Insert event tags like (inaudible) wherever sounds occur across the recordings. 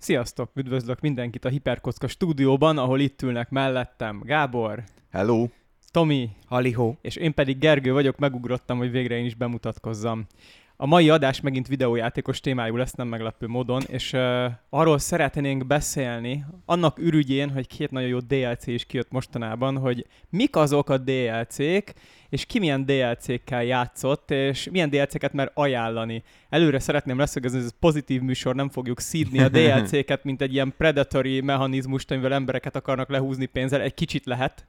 Sziasztok! Üdvözlök mindenkit a Hiperkocka stúdióban, ahol itt ülnek mellettem Gábor, Hello! Tomi, Halihó. és én pedig Gergő vagyok, megugrottam, hogy végre én is bemutatkozzam. A mai adás megint videójátékos témájú lesz, nem meglepő módon, és uh, arról szeretnénk beszélni, annak ürügyén, hogy két nagyon jó DLC is kijött mostanában, hogy mik azok a DLC-k, és ki milyen DLC-kkel játszott, és milyen DLC-ket mer ajánlani. Előre szeretném leszögezni, hogy ez pozitív műsor, nem fogjuk szídni a DLC-ket, mint egy ilyen predatory mechanizmust, amivel embereket akarnak lehúzni pénzzel. Egy kicsit lehet,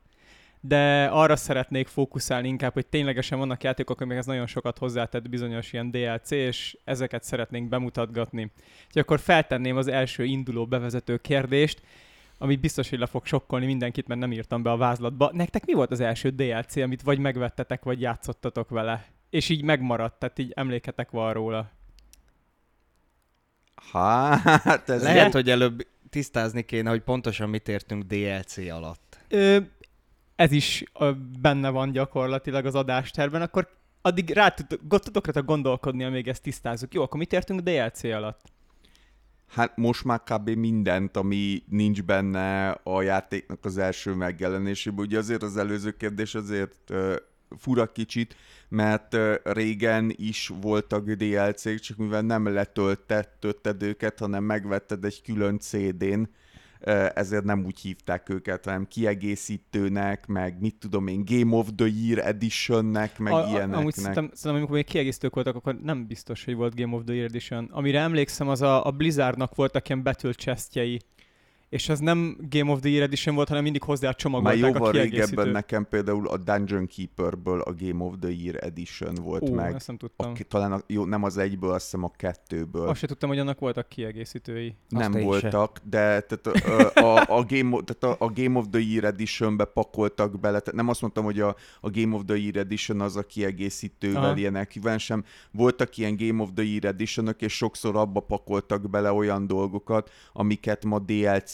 de arra szeretnék fókuszálni inkább, hogy ténylegesen vannak játékok, amikhez nagyon sokat hozzátett bizonyos ilyen DLC, és ezeket szeretnénk bemutatgatni. Úgyhogy akkor feltenném az első induló bevezető kérdést, ami biztos, hogy le fog sokkolni mindenkit, mert nem írtam be a vázlatba. Nektek mi volt az első DLC, amit vagy megvettetek, vagy játszottatok vele? És így megmaradt, tehát így emléketek van róla. Hát, ez Lehet, hogy előbb tisztázni kéne, hogy pontosan mit értünk DLC alatt. Ö, ez is benne van gyakorlatilag az adásterben, akkor addig rá tud, go- tudok rá gondolkodni, amíg ezt tisztázzuk. Jó, akkor mit értünk DLC alatt? Hát most már kb. mindent, ami nincs benne a játéknak az első megjelenésében. Ugye azért az előző kérdés azért fura kicsit, mert régen is voltak DLC-k, csak mivel nem letöltetted őket, hanem megvetted egy külön CD-n, ezért nem úgy hívták őket, hanem kiegészítőnek, meg mit tudom én, Game of the Year Editionnek, meg A- ilyeneknek. Amúgy szerintem, szerintem, amikor még kiegészítők voltak, akkor nem biztos, hogy volt Game of the Year Edition. Amire emlékszem, az a, a Blizzardnak voltak ilyen battle chestjei, és az nem Game of the Year Edition volt, hanem mindig hozzá Már csomagolták a jóval kiegészítőt. régebben nekem például a Dungeon Keeperből a Game of the Year Edition volt Ó, meg. ezt nem A, tudtam. k- talán a, jó, nem az egyből, azt hiszem a kettőből. Azt se tudtam, hogy annak voltak kiegészítői. nem azt én voltak, de tehát a, a, a, Game, of- tehát a, a Game of the Year Editionbe pakoltak bele, tehát nem azt mondtam, hogy a, a Game of the Year Edition az a kiegészítővel Aha. ilyen ekvivensem. Voltak ilyen Game of the Year edition és sokszor abba pakoltak bele olyan dolgokat, amiket ma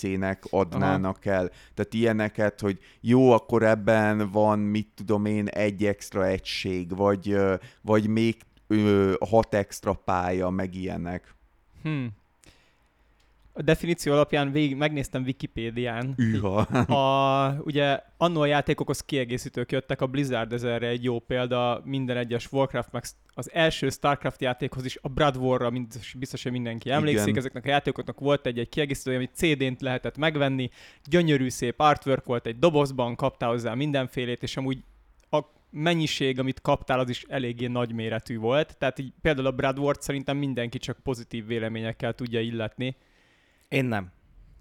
DLC-nek adnának el. Tehát ilyeneket, hogy jó, akkor ebben van, mit tudom én, egy extra egység, vagy, vagy még ö, hat extra pálya, meg ilyenek. Hm. A definíció alapján végig megnéztem Wikipédián. Üha. A, ugye annó a játékokhoz kiegészítők jöttek, a Blizzard ez erre egy jó példa, minden egyes Warcraft, meg az első Starcraft játékhoz is, a Blood War-ra biztos, hogy mindenki emlékszik, Igen. ezeknek a játékoknak volt egy, egy kiegészítő, amit CD-n lehetett megvenni, gyönyörű szép artwork volt egy dobozban, kaptál hozzá mindenfélét, és amúgy a mennyiség, amit kaptál, az is eléggé nagyméretű volt. Tehát így például a Blood War-t szerintem mindenki csak pozitív véleményekkel tudja illetni. Én nem.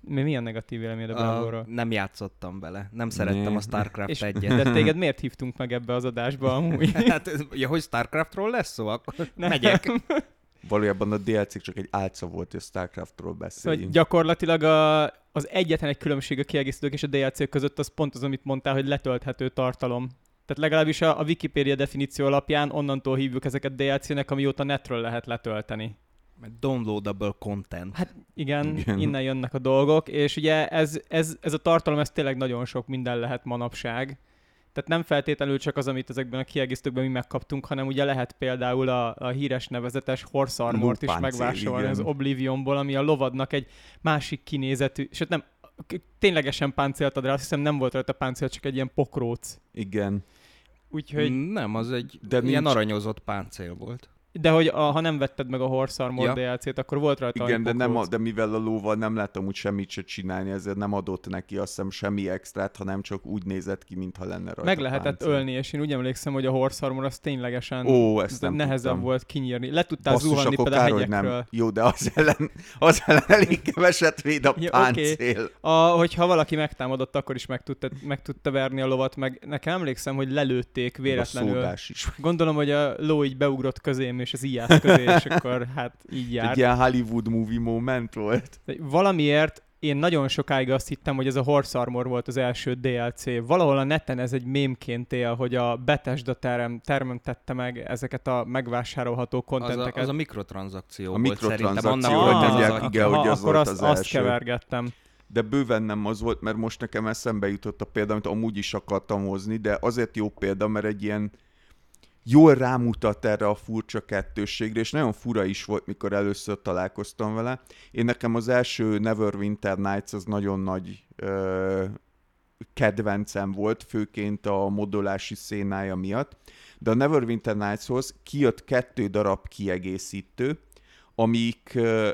Mi milyen negatív véleményed a War-ról? nem játszottam vele. Nem szerettem Né. a StarCraft És- egyet. De téged miért hívtunk meg ebbe az adásba amúgy? (laughs) hát, ja, hogy StarCraftról lesz szó, akkor Nem. megyek. (laughs) Valójában a DLC csak egy álca volt, hogy a Starcraftról Szóval beszéljünk. gyakorlatilag a, az egyetlen egy különbség a kiegészítők és a DLC között az pont az, amit mondtál, hogy letölthető tartalom. Tehát legalábbis a, a Wikipedia definíció alapján onnantól hívjuk ezeket DLC-nek, amióta netről lehet letölteni. Downloadable content. Hát igen, Igen. innen jönnek a dolgok, és ugye ez, ez, ez a tartalom, ez tényleg nagyon sok minden lehet manapság. Tehát nem feltétlenül csak az, amit ezekben a kiegészítőkben mi megkaptunk, hanem ugye lehet például a, a híres nevezetes Horse Armort is megvásárolni az igen. Oblivionból, ami a lovadnak egy másik kinézetű, sőt nem, k- ténylegesen páncélt ad rá, azt hiszem nem volt rajta páncél, csak egy ilyen pokróc. Igen. Úgyhogy, Nem, az egy De de ilyen nincs- aranyozott páncél volt. De hogy a, ha nem vetted meg a Horse Armor Ja. DLC-t, akkor volt rajta Igen, de, nem a, de mivel a lóval nem láttam úgy semmit se csinálni, ezért nem adott neki azt hiszem semmi extrát, hanem csak úgy nézett ki, mintha lenne rajta Meg lehetett páncél. ölni, és én úgy emlékszem, hogy a Horse Armor az ténylegesen Ó, ezt nem nehezebb tudtam. volt kinyírni. Le tudtál Basszus, zuhanni például a hegyekről. nem. Jó, de az ellen, az ellen elég keveset véd a Ja, páncél. A, hogyha valaki megtámadott, akkor is meg tudta, meg tudta verni a lovat, meg nekem emlékszem, hogy lelőtték A véletlenül. szódás is. Gondolom, hogy a ló így beugrott közém, és az íjász közé, és akkor hát így Egy járt. ilyen Hollywood movie moment volt. Valamiért én nagyon sokáig azt hittem, hogy ez a Horse Armor volt az első DLC. Valahol a neten ez egy mémként él, hogy a Bethesda terem, teremtette meg ezeket a megvásárolható Az a, kontenteket. az a mikrotranszakció A volt szerintem. mikrotranszakció, Annak hogy volt az mondják, az igen, atya. hogy az akkor volt azt, az azt első. kevergettem. De bőven nem az volt, mert most nekem eszembe jutott a példa, amit amúgy is akartam hozni, de azért jó példa, mert egy ilyen jól rámutat erre a furcsa kettősségre, és nagyon fura is volt, mikor először találkoztam vele. Én nekem az első Neverwinter Nights az nagyon nagy ö, kedvencem volt, főként a modolási szénája miatt, de a Neverwinter Nights-hoz kijött kettő darab kiegészítő, amik ö,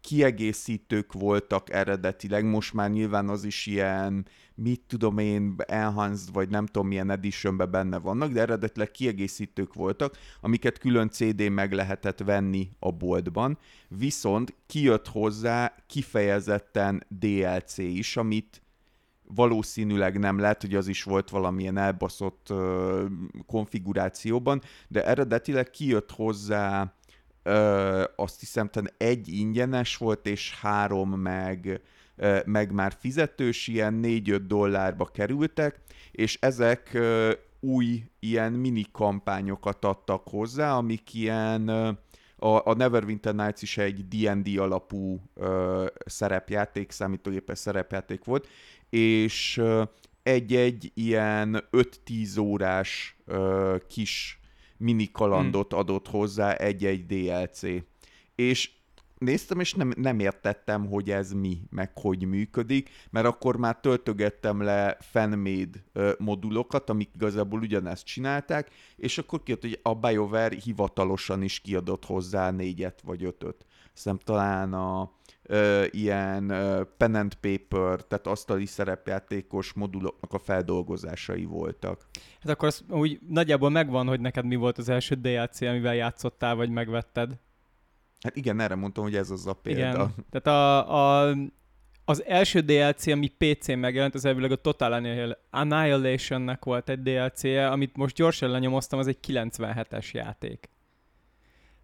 kiegészítők voltak eredetileg, most már nyilván az is ilyen, mit tudom én, enhanced, vagy nem tudom milyen editionben benne vannak, de eredetileg kiegészítők voltak, amiket külön CD meg lehetett venni a boltban, viszont kijött hozzá kifejezetten DLC is, amit valószínűleg nem lehet, hogy az is volt valamilyen elbaszott uh, konfigurációban, de eredetileg kijött hozzá ö, azt hiszem, egy ingyenes volt, és három meg, ö, meg már fizetős, ilyen 4-5 dollárba kerültek, és ezek új ilyen mini kampányokat adtak hozzá, amik ilyen a, a Neverwinter Nights is egy D&D alapú ö, szerepjáték, számítógépes szerepjáték volt, és egy-egy ilyen 5-10 órás ö, kis mini kalandot hmm. adott hozzá egy-egy DLC. És néztem, és nem, nem értettem, hogy ez mi, meg hogy működik, mert akkor már töltögettem le fanmade modulokat, amik igazából ugyanezt csinálták, és akkor kijött, hogy a BioWare hivatalosan is kiadott hozzá négyet vagy ötöt. Szerintem talán a ö, ilyen ö, pen and paper, tehát asztali szerepjátékos moduloknak a feldolgozásai voltak. Hát akkor az úgy nagyjából megvan, hogy neked mi volt az első DLC, amivel játszottál, vagy megvetted. Hát igen, erre mondtam, hogy ez az a példa. Igen. Tehát a, a, az első DLC, ami PC-n megjelent, az elvileg a Total Annihilation-nek volt egy DLC-je, amit most gyorsan lenyomoztam, az egy 97-es játék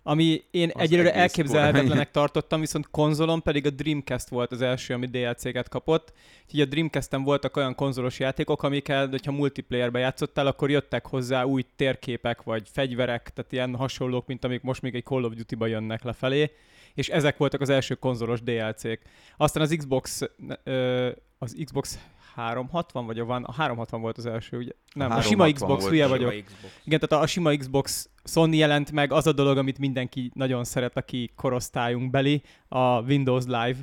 ami én az egyelőre elképzelhetetlenek tartottam, viszont konzolon pedig a Dreamcast volt az első, ami DLC-ket kapott. Úgyhogy a Dreamcast-en voltak olyan konzolos játékok, amikkel, hogyha multiplayerbe játszottál, akkor jöttek hozzá új térképek, vagy fegyverek, tehát ilyen hasonlók, mint amik most még egy Call of Duty-ba jönnek lefelé, és ezek voltak az első konzolos DLC-k. Aztán az Xbox, az Xbox 360, vagy a van, a 360 volt az első, ugye? Nem, a, a sima Xbox, hülye vagyok. Xbox. Igen, tehát a, a sima Xbox Sony jelent meg, az a dolog, amit mindenki nagyon szeret, aki korosztályunk beli, a Windows Live.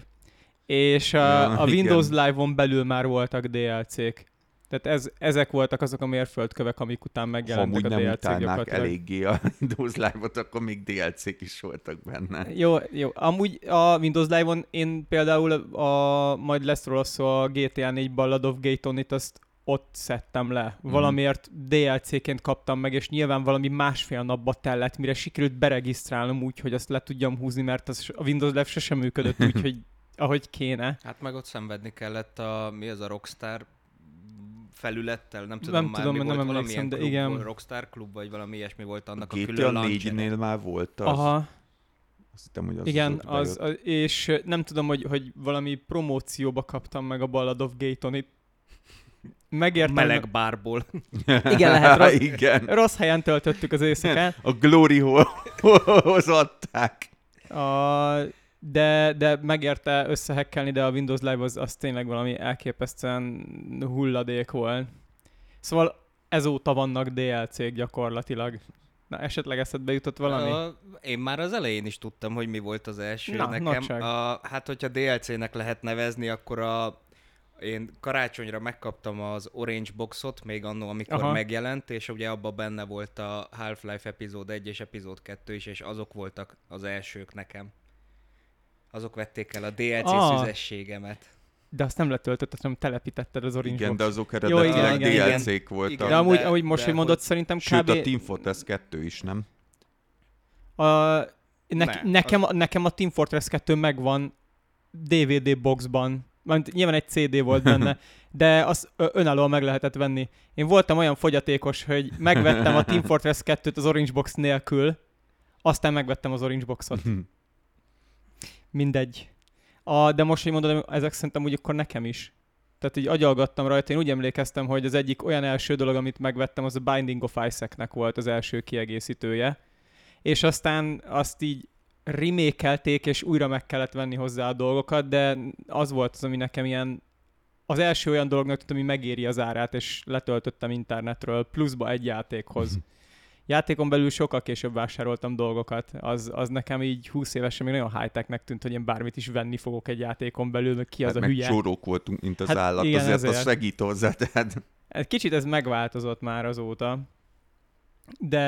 És a, ja, a Windows Live-on belül már voltak DLC-k. Tehát ez, ezek voltak azok a mérföldkövek, amik után megjelentek ha a DLC-k nem gyakorlatilag. eléggé a (laughs) Windows Live-ot, akkor még DLC-k is voltak benne. Jó, jó. Amúgy a Windows Live-on én például a, majd lesz róla szó a GTA 4 Ballad of Gay Tony-t, azt ott szedtem le. Mhm. Valamiért mm. DLC-ként kaptam meg, és nyilván valami másfél napba tellett, mire sikerült beregisztrálnom úgy, hogy azt le tudjam húzni, mert az a Windows Live sosem működött úgy, (laughs) hogy ahogy kéne. Hát meg ott szenvedni kellett a, mi az a Rockstar felülettel, nem tudom nem már tudom, mi nem volt, valamilyen de klub, igen. Rockstar klub, vagy valami ilyesmi volt annak a, a külön launcher. nél már volt az. Aha. Azt hittem, hogy az Igen, az, az, és nem tudom, hogy, hogy valami promócióba kaptam meg a Ballad of Gayton, Megértem. Meleg bárból. (laughs) Igen, lehet. Rossz, (laughs) Igen. rossz helyen töltöttük az éjszakát. A Gloryhoz (laughs) adták. A, de, de megérte összehekkelni, de a Windows Live az, az tényleg valami elképesztően hulladék volt. Szóval ezóta vannak DLC-k gyakorlatilag. Na, esetleg eszedbe jutott valami? A, én már az elején is tudtam, hogy mi volt az első Na, nekem. A, hát, hogyha DLC-nek lehet nevezni, akkor a én karácsonyra megkaptam az Orange Boxot, még annó, amikor Aha. megjelent, és ugye abban benne volt a Half-Life epizód 1 és epizód 2 is, és azok voltak az elsők nekem. Azok vették el a DLC ah. szüzességemet. De azt nem letöltötted, hanem telepítetted az Orange Igen, Box. de azok eredetileg DLC-k voltak. Igen, de amúgy, de, ahogy most, hogy mondod, szerintem Sőt, kb... a Team Fortress 2 is, nem? A, ne, ne, nekem, az... nekem a Team Fortress 2 megvan DVD boxban, mert nyilván egy CD volt benne, (laughs) de azt önállóan meg lehetett venni. Én voltam olyan fogyatékos, hogy megvettem a Team Fortress 2-t az Orange Box nélkül, aztán megvettem az Orange Boxot. (laughs) Mindegy. A, de most, hogy mondod, ezek szerintem úgy akkor nekem is. Tehát így agyalgattam rajta, én úgy emlékeztem, hogy az egyik olyan első dolog, amit megvettem, az a Binding of Isaac-nek volt az első kiegészítője. És aztán azt így remékelték, és újra meg kellett venni hozzá a dolgokat, de az volt az, ami nekem ilyen az első olyan dolognak, ami megéri az árát, és letöltöttem internetről pluszba egy játékhoz. (laughs) játékon belül sokkal később vásároltam dolgokat. Az, az nekem így 20 évesen még nagyon high-technek tűnt, hogy én bármit is venni fogok egy játékon belül, meg ki az hát a meg hülye. csórók voltunk, mint az hát állat, igen, azért, azért az segít hozzá. Tehát... Kicsit ez megváltozott már azóta, de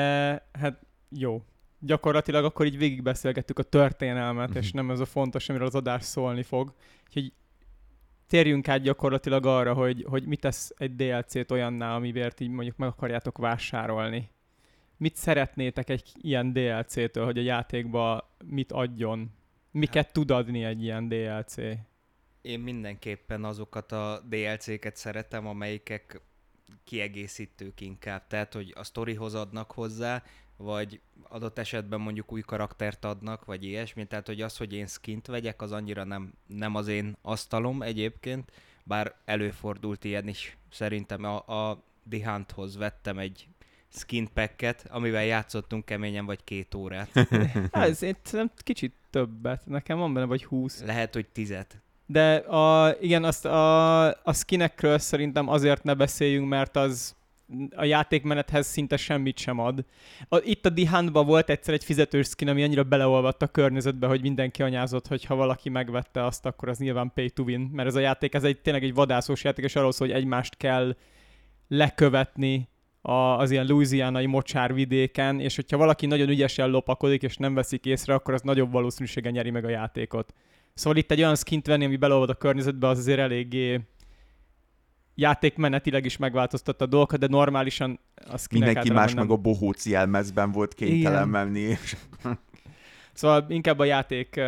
hát jó. Gyakorlatilag akkor így végigbeszélgettük a történelmet, és nem ez a fontos, amiről az adás szólni fog. Úgyhogy térjünk át gyakorlatilag arra, hogy, hogy mit tesz egy DLC-t olyanná, amiért így mondjuk meg akarjátok vásárolni. Mit szeretnétek egy ilyen DLC-től, hogy a játékba mit adjon? Miket hát, tud adni egy ilyen DLC? Én mindenképpen azokat a DLC-ket szeretem, amelyikek kiegészítők inkább. Tehát, hogy a sztorihoz adnak hozzá, vagy adott esetben mondjuk új karaktert adnak, vagy ilyesmi. Tehát, hogy az, hogy én skint vegyek, az annyira nem, nem az én asztalom egyébként, bár előfordult ilyen is. Szerintem a, a The Hunthoz vettem egy skin packet, amivel játszottunk keményen vagy két órát. (laughs) (laughs) hát, ez nem kicsit többet. Nekem van benne vagy húsz. Lehet, hogy tizet. De a, igen, azt a, a skinekről szerintem azért ne beszéljünk, mert az a játékmenethez szinte semmit sem ad. A, itt a Dihantban volt egyszer egy fizetős skin, ami annyira beleolvadt a környezetbe, hogy mindenki anyázott, hogy ha valaki megvette azt, akkor az nyilván pay to win, mert ez a játék, ez egy tényleg egy vadászós játék, és arról szól, hogy egymást kell lekövetni a, az ilyen louisianai mocsárvidéken, és hogyha valaki nagyon ügyesen lopakodik, és nem veszik észre, akkor az nagyobb valószínűsége nyeri meg a játékot. Szóval itt egy olyan skint venni, ami beleolvad a környezetbe, az azért eléggé játékmenetileg is megváltoztatta a dolgokat, de normálisan az Mindenki más nem... meg a bohóc jelmezben volt kénytelen menni. És... (laughs) szóval inkább a játék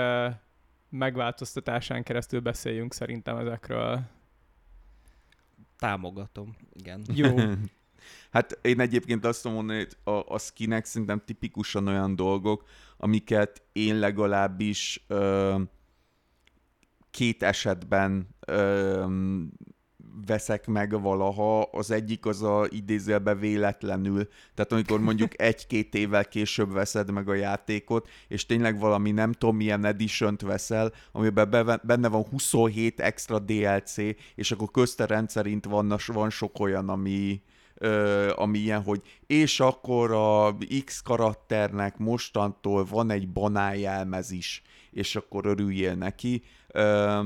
megváltoztatásán keresztül beszéljünk szerintem ezekről. Támogatom, igen. Jó. (laughs) hát én egyébként azt mondom, hogy a, a skinek szerintem tipikusan olyan dolgok, amiket én legalábbis ö, két esetben ö, veszek meg valaha, az egyik az a idézőbe véletlenül, tehát amikor mondjuk (laughs) egy-két évvel később veszed meg a játékot, és tényleg valami nem tudom milyen edition veszel, amiben benne van 27 extra DLC, és akkor közte rendszerint van, van sok olyan, ami, ami ilyen, hogy és akkor a X karakternek mostantól van egy banáljelmez is, és akkor örüljél neki. Ö,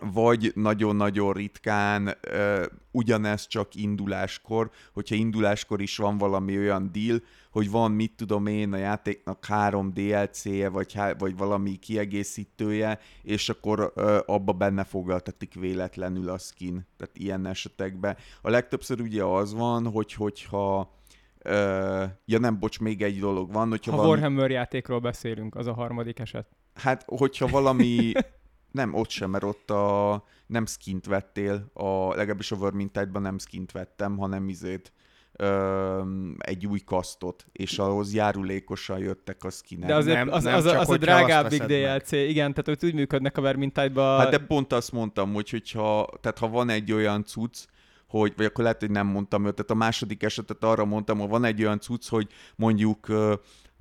vagy nagyon-nagyon ritkán uh, ugyanez csak induláskor, hogyha induláskor is van valami olyan deal, hogy van, mit tudom én, a játéknak három DLC-je, vagy, vagy valami kiegészítője, és akkor uh, abba benne foglaltatik véletlenül a skin. Tehát ilyen esetekben. A legtöbbször ugye az van, hogy hogyha Uh, ja nem, bocs, még egy dolog van. Hogyha ha valami... Warhammer játékról beszélünk, az a harmadik eset. Hát, hogyha valami (laughs) Nem, ott sem, mert ott a, nem skint vettél, a, legalábbis a Vermintide-ban nem skint vettem, hanem izét, ö, egy új kasztot, és ahhoz járulékosan jöttek a skinek. De azért nem, az, nem az, az, az a drágábbik DLC, meg. igen, tehát hogy úgy működnek a Vermintide-ban. Hát de pont azt mondtam, hogy hogyha, tehát ha van egy olyan cucc, hogy, vagy akkor lehet, hogy nem mondtam őt, tehát a második esetet arra mondtam, hogy van egy olyan cucc, hogy mondjuk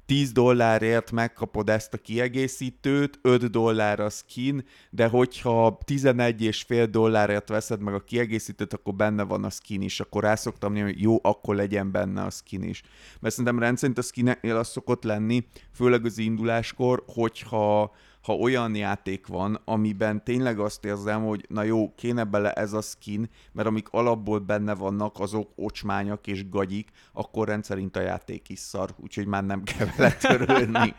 10 dollárért megkapod ezt a kiegészítőt, 5 dollár a skin, de hogyha 11 és fél dollárért veszed meg a kiegészítőt, akkor benne van a skin is, akkor rá szoktam mondani, hogy jó, akkor legyen benne a skin is. Mert szerintem rendszerint a skineknél az szokott lenni, főleg az induláskor, hogyha ha olyan játék van, amiben tényleg azt érzem, hogy na jó, kéne bele ez a skin, mert amik alapból benne vannak, azok ocsmányak és gagyik, akkor rendszerint a játék is szar, úgyhogy már nem kell vele (laughs) törölni.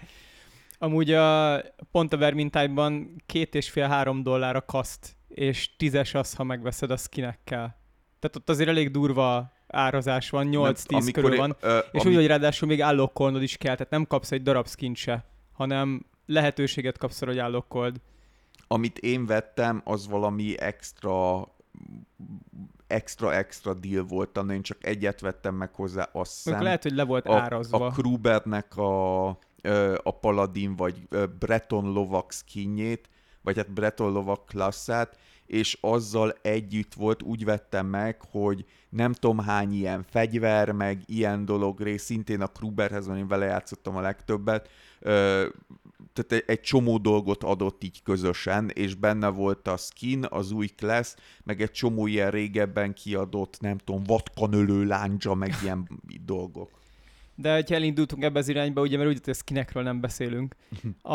Amúgy a, pont a Vermintide-ban két és fél három dollár a kaszt, és tízes az, ha megveszed a skinekkel. Tehát ott azért elég durva árazás van, 8-10 körül van, ö, és ami... úgy, hogy ráadásul még állokkolnod is kell, tehát nem kapsz egy darab skin se, hanem lehetőséget kapsz hogy állokkold. Amit én vettem, az valami extra extra extra deal volt, én csak egyet vettem meg hozzá, azt hiszem. Lehet, hogy le volt a, árazva. A Krubernek a, a Paladin vagy Breton lovak skinjét, vagy hát Breton lovak klasszát, és azzal együtt volt, úgy vettem meg, hogy nem tudom hány ilyen fegyver, meg ilyen dolog rész, szintén a Kruberhez, én vele játszottam a legtöbbet, tehát egy, egy csomó dolgot adott így közösen, és benne volt a skin, az új class, meg egy csomó ilyen régebben kiadott, nem tudom, vatkanölő láncsa, meg ilyen dolgok. De ha elindultunk ebbe az irányba, ugye, mert úgy, hogy skinekről nem beszélünk, a,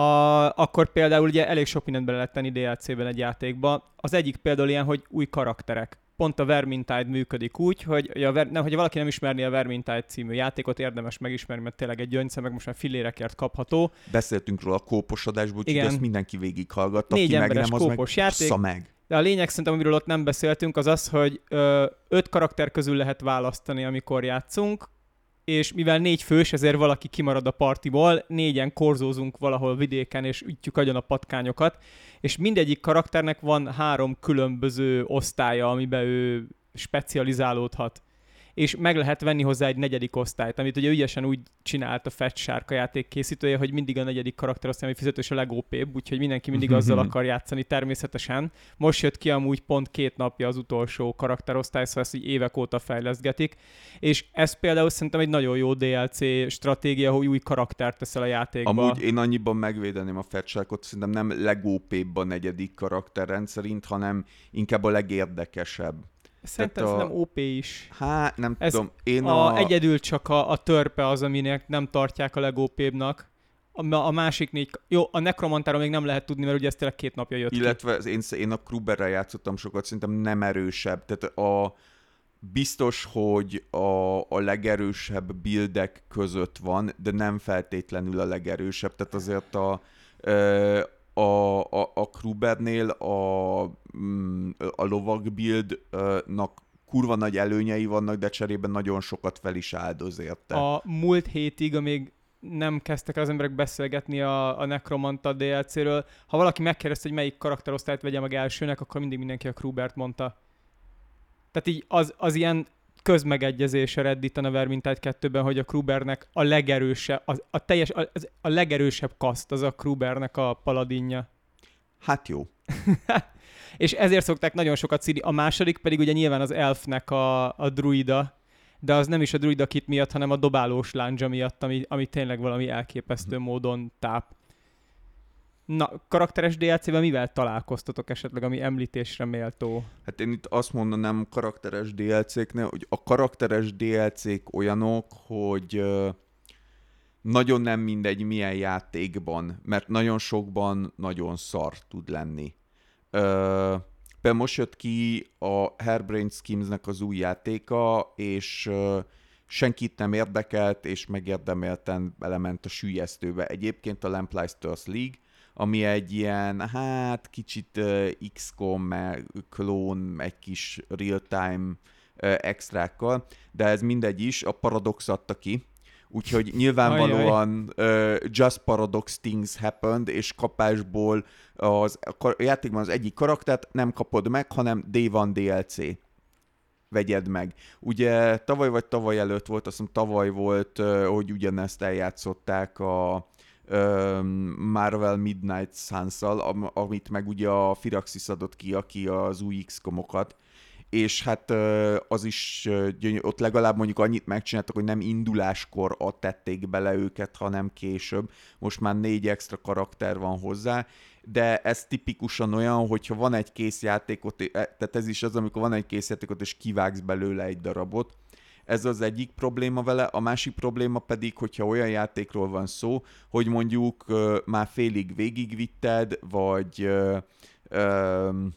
akkor például ugye elég sok mindent bele lehet tenni DLC-ben egy játékba. Az egyik például ilyen, hogy új karakterek. Pont a Vermintide működik úgy, hogy, a, nem, hogy valaki nem ismerni a Vermintide című játékot, érdemes megismerni, mert tényleg egy gyöngyszem, meg most már fillérekért kapható. Beszéltünk róla a kópos adásból, úgyhogy ezt mindenki végighallgatta, Négy aki meg nem, az kópos meg, játék. meg. De a lényeg szerintem, amiről ott nem beszéltünk, az az, hogy ö, öt karakter közül lehet választani, amikor játszunk, és mivel négy fős, ezért valaki kimarad a partiból, négyen korzózunk valahol vidéken, és ütjük agyon a patkányokat, és mindegyik karakternek van három különböző osztálya, amiben ő specializálódhat és meg lehet venni hozzá egy negyedik osztályt, amit ugye ügyesen úgy csinált a Fetch Shark a játék készítője, hogy mindig a negyedik karakter osztály, ami fizetős a legópébb, úgyhogy mindenki mindig azzal akar játszani természetesen. Most jött ki amúgy pont két napja az utolsó karakterosztály, szóval ezt így évek óta fejleszgetik, és ez például szerintem egy nagyon jó DLC stratégia, hogy új karaktert teszel a játékba. Amúgy én annyiban megvédeném a Fetch Sharkot, szerintem nem legópébb a negyedik karakter rendszerint, hanem inkább a legérdekesebb. Szerintem a... nem OP is. Hát, nem ez tudom. Én a, a... Egyedül csak a, a törpe az, aminek nem tartják a legópébbnak. A, a másik négy... Jó, a Necromantáról még nem lehet tudni, mert ugye ez tényleg két napja jött Illetve ki. én, én a Kruberrel játszottam sokat, szerintem nem erősebb. Tehát a, biztos, hogy a, a legerősebb buildek között van, de nem feltétlenül a legerősebb. Tehát azért a, a, a, a Krubernél a, mm, a lovag buildnak kurva nagy előnyei vannak, de cserében nagyon sokat fel is áldoz érte. A múlt hétig, amíg nem kezdtek el az emberek beszélgetni a, a Necromanta DLC-ről, ha valaki megkérdezte, hogy melyik karakterosztályt vegye meg elsőnek, akkor mindig mindenki a Krubert mondta. Tehát így az, az ilyen közmegegyezés a Redditen a Vermintide 2-ben, hogy a Krubernek a legerősebb, az, a, teljes, a, a legerősebb kaszt az a Krubernek a paladinja. Hát jó. (laughs) és ezért szokták nagyon sokat színi. A második pedig ugye nyilván az elfnek a, a druida, de az nem is a druida kit miatt, hanem a dobálós láncsa miatt, ami, ami tényleg valami elképesztő módon táp. Na, karakteres DLC-ben mivel találkoztatok esetleg, ami említésre méltó? Hát én itt azt mondanám karakteres DLC-knél, hogy a karakteres DLC-k olyanok, hogy nagyon nem mindegy milyen játékban, mert nagyon sokban nagyon szar tud lenni. Például most jött ki a Hairbrain Schemes-nek az új játéka, és senkit nem érdekelt, és megérdemelten belement a sűjesztőbe. Egyébként a Lamplighters League, ami egy ilyen, hát kicsit uh, XCOM klón, egy kis real-time uh, extrákkal, de ez mindegy is, a Paradox adta ki, úgyhogy nyilvánvalóan uh, just paradox things happened, és kapásból az, a játékban az egyik karaktert nem kapod meg, hanem Day One DLC vegyed meg. Ugye tavaly vagy tavaly előtt volt, azt hiszem tavaly volt, hogy ugyanezt eljátszották a Marvel Midnight suns amit meg ugye a Firaxis adott ki, aki az új X-komokat, és hát az is, ott legalább mondjuk annyit megcsináltak, hogy nem induláskor tették bele őket, hanem később. Most már négy extra karakter van hozzá, de ez tipikusan olyan, hogyha van egy kész játékot, tehát ez is az, amikor van egy kész játékot, és kivágsz belőle egy darabot, ez az egyik probléma vele, a másik probléma pedig, hogyha olyan játékról van szó, hogy mondjuk uh, már félig végigvitted, vagy uh, um,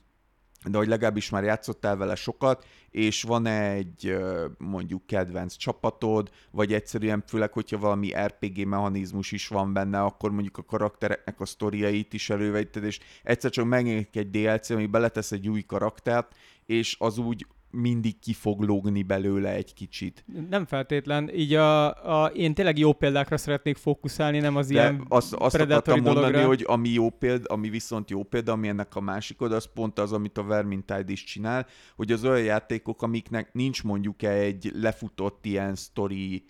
de hogy legalábbis már játszottál vele sokat, és van egy mondjuk kedvenc csapatod, vagy egyszerűen főleg, hogyha valami RPG mechanizmus is van benne, akkor mondjuk a karaktereknek a sztoriait is elővetted, és egyszer csak megjelenik egy DLC, ami beletesz egy új karaktert, és az úgy mindig ki fog lógni belőle egy kicsit. Nem feltétlen. Így a, a, én tényleg jó példákra szeretnék fókuszálni, nem az De ilyen azt, azt akartam mondani, dologra. hogy ami jó példa, ami viszont jó példa, ami ennek a másik oda, az pont az, amit a Vermintide is csinál, hogy az olyan játékok, amiknek nincs mondjuk egy lefutott ilyen story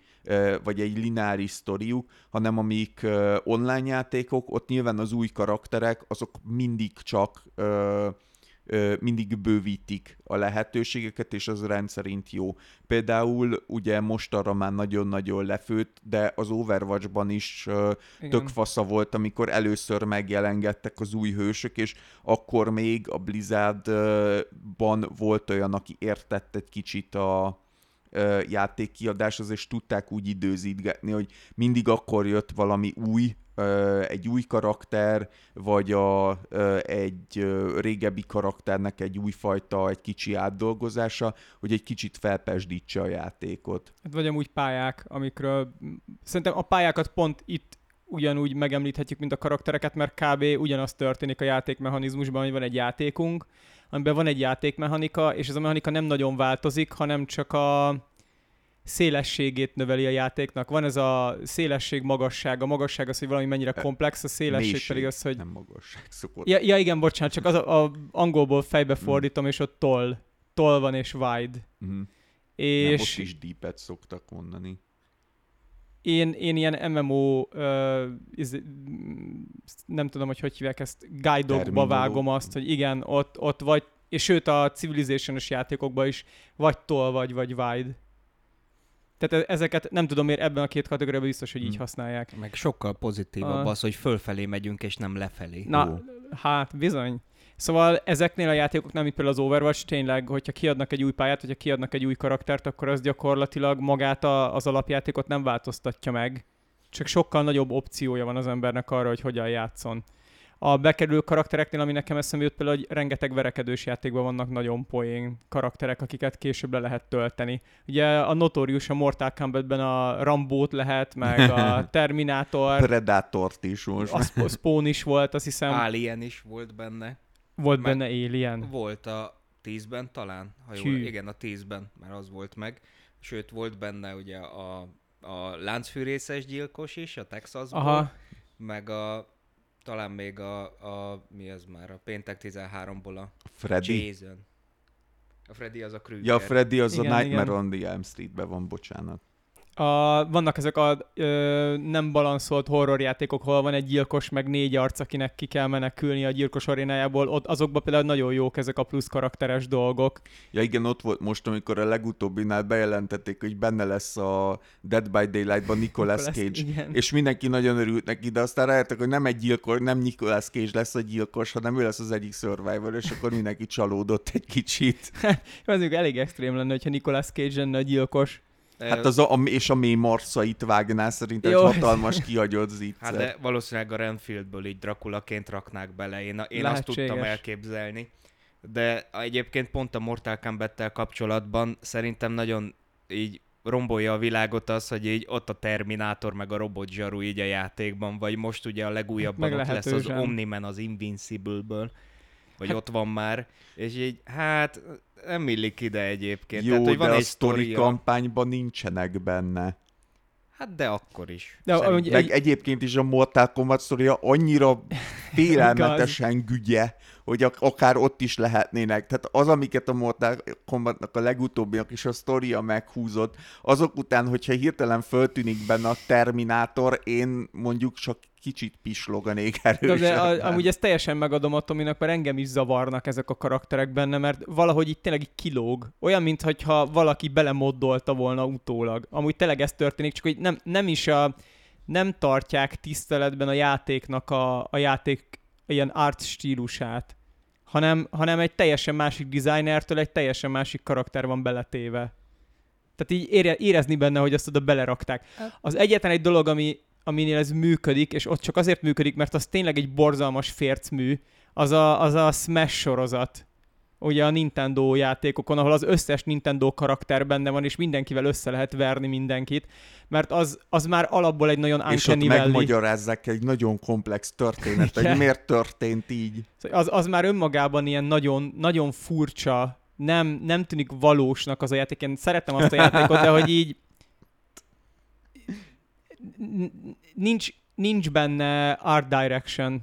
vagy egy lineáris sztoriuk, hanem amik online játékok, ott nyilván az új karakterek, azok mindig csak mindig bővítik a lehetőségeket, és az rendszerint jó. Például ugye most arra már nagyon-nagyon lefőtt, de az Overwatchban is Igen. tök fasza volt, amikor először megjelengettek az új hősök, és akkor még a Blizzardban volt olyan, aki értett egy kicsit a, játékkiadáshoz, és tudták úgy időzítgetni, hogy mindig akkor jött valami új, egy új karakter, vagy a, egy régebbi karakternek egy újfajta, egy kicsi átdolgozása, hogy egy kicsit felpesdítse a játékot. Hát vagy amúgy pályák, amikről szerintem a pályákat pont itt ugyanúgy megemlíthetjük, mint a karaktereket, mert kb. ugyanaz történik a játékmechanizmusban, hogy van egy játékunk, amiben van egy játékmechanika, és ez a mechanika nem nagyon változik, hanem csak a szélességét növeli a játéknak. Van ez a szélesség, magasság. A magasság az, hogy valami mennyire komplex, a szélesség Mélység, pedig az, hogy... Nem magasság szokott. Ja, ja igen, bocsánat, csak az a, a angolból fejbe hmm. fordítom, mm. és ott toll. Toll van és wide. Mm. És... Nem, ott is deepet szoktak mondani én, én ilyen MMO, uh, iz, nem tudom, hogy hogy hívják ezt, guide-okba vágom azt, hogy igen, ott, ott vagy, és sőt a civilization játékokban is vagy toll vagy, vagy wide. Tehát e- ezeket nem tudom miért ebben a két kategóriában biztos, hogy így hmm. használják. Meg sokkal pozitívabb uh, az, hogy fölfelé megyünk, és nem lefelé. Na, Ó. hát bizony. Szóval ezeknél a játékoknál, mint például az Overwatch, tényleg, hogyha kiadnak egy új pályát, hogyha kiadnak egy új karaktert, akkor az gyakorlatilag magát a, az alapjátékot nem változtatja meg. Csak sokkal nagyobb opciója van az embernek arra, hogy hogyan játszon. A bekerülő karaktereknél, ami nekem eszembe jut például, hogy rengeteg verekedős játékban vannak nagyon poén karakterek, akiket később le lehet tölteni. Ugye a Notorious, a Mortal Kombatben a Rambót lehet, meg a (laughs) Terminator. Predatort is most. A Spawn is volt, azt hiszem. Alien is volt benne. Volt meg benne Alien? Volt a 10-ben talán, ha jól, igen, a 10-ben, mert az volt meg. Sőt, volt benne ugye a, a láncfűrészes gyilkos is, a Texasból, Aha. meg a talán még a, a, mi az már, a péntek 13-ból a Freddy. Jason. A Freddy az a Krüger. Ja, a Freddy az igen, a Nightmare igen. on the Elm Street-ben van, bocsánat. A, vannak ezek a ö, nem balanszolt horrorjátékok, hol van egy gyilkos, meg négy arc, akinek ki kell menekülni a gyilkos arénájából, ott azokban például nagyon jók ezek a plusz karakteres dolgok. Ja igen, ott volt most, amikor a legutóbbinál bejelentették, hogy benne lesz a Dead by Daylight-ban Nicolas Cage, igen. és mindenki nagyon örült neki, de aztán rájöttek, hogy nem egy gyilkos, nem Nicolas Cage lesz a gyilkos, hanem ő lesz az egyik survivor, és akkor mindenki csalódott egy kicsit. (laughs) Ez elég extrém lenne, hogyha Nicolas Cage lenne a gyilkos. Hát az a, és a mély marszait vágná szerintem Jó. egy hatalmas (laughs) kihagyott zicser. Hát de valószínűleg a Renfieldből így Drakulaként raknák bele, én, én azt tudtam elképzelni. De egyébként pont a Mortal kombat kapcsolatban szerintem nagyon így rombolja a világot az, hogy így ott a Terminátor meg a robot zsaru így a játékban, vagy most ugye a legújabban ott lesz az Omniman az Invincible-ből, vagy ott van már, és így hát nem illik ide egyébként. Jó, Tehát, hogy van de egy a sztori kampányban nincsenek benne. Hát de akkor is. De, ahogy Meg egy... egyébként is a Mortal Kombat sztoria annyira félelmetesen gügye, hogy akár ott is lehetnének. Tehát az, amiket a Mortal Kombatnak a legutóbbiak is a sztoria meghúzott, azok után, hogyha hirtelen föltűnik benne a Terminátor, én mondjuk csak kicsit pisloganék erősen. De, de a, amúgy ezt teljesen megadom a Tominak, mert engem is zavarnak ezek a karakterek benne, mert valahogy itt tényleg így kilóg. Olyan, mintha valaki belemoddolta volna utólag. Amúgy tényleg ez történik, csak hogy nem, nem is a nem tartják tiszteletben a játéknak a, a játék ilyen art stílusát, hanem, hanem egy teljesen másik designertől egy teljesen másik karakter van beletéve. Tehát így ére, érezni benne, hogy azt oda belerakták. Az egyetlen egy dolog, ami, aminél ez működik, és ott csak azért működik, mert az tényleg egy borzalmas fércmű, az a, az a Smash sorozat ugye a Nintendo játékokon, ahol az összes Nintendo karakter benne van, és mindenkivel össze lehet verni mindenkit, mert az, az már alapból egy nagyon És ott megmagyarázzák egy nagyon komplex történet, hogy miért történt így. Szóval az, az már önmagában ilyen nagyon, nagyon furcsa, nem, nem tűnik valósnak az a játék. Én szeretem azt a játékot, de hogy így (laughs) nincs, nincs benne art direction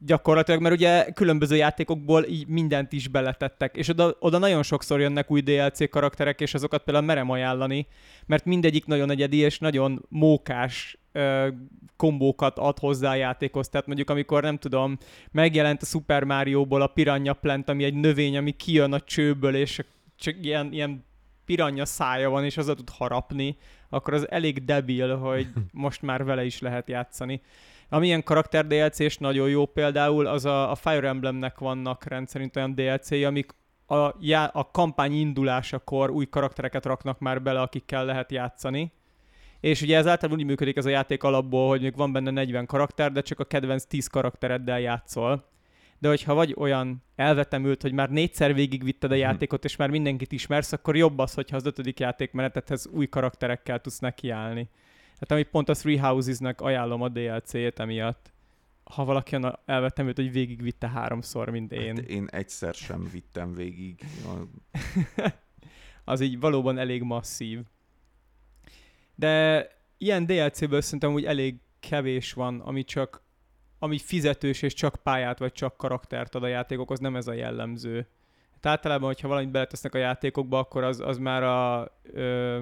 gyakorlatilag, mert ugye különböző játékokból így mindent is beletettek, és oda, oda nagyon sokszor jönnek új DLC karakterek, és azokat például merem ajánlani, mert mindegyik nagyon egyedi, és nagyon mókás ö, kombókat ad hozzá a játékhoz. Tehát mondjuk amikor nem tudom, megjelent a Super Mario-ból a Piranha Plant, ami egy növény, ami kijön a csőből, és csak ilyen, ilyen piranya szája van, és az tud harapni, akkor az elég debil, hogy (laughs) most már vele is lehet játszani. Amilyen karakter DLC és nagyon jó például, az a, a Fire Emblemnek vannak rendszerint olyan DLC-i, amik a, já, a kampány indulásakor új karaktereket raknak már bele, akikkel lehet játszani. És ugye ez általában úgy működik ez a játék alapból, hogy még van benne 40 karakter, de csak a kedvenc 10 karaktereddel játszol. De hogyha vagy olyan elvetemült, hogy már négyszer végigvitted a mhm. játékot, és már mindenkit ismersz, akkor jobb az, hogyha az ötödik játékmenetethez új karakterekkel tudsz nekiállni. Hát amit pont a Three Houses-nek ajánlom a DLC-t emiatt ha valaki elvettem őt, hogy végigvitte háromszor, mint én. Hát én egyszer sem vittem végig. (laughs) az így valóban elég masszív. De ilyen DLC-ből szerintem úgy elég kevés van, ami csak ami fizetős és csak pályát vagy csak karaktert ad a játékokhoz, nem ez a jellemző. Hát általában, hogyha valamit beletesznek a játékokba, akkor az, az már a ö,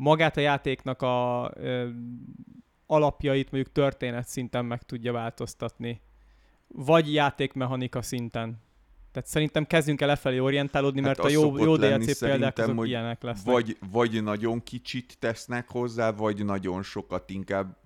magát a játéknak a ö, alapjait mondjuk történet szinten meg tudja változtatni. Vagy játékmechanika szinten. Tehát szerintem kezdjünk el lefelé orientálódni, hát mert a jó, jó DLC példák azok ilyenek lesznek. Vagy, vagy nagyon kicsit tesznek hozzá, vagy nagyon sokat inkább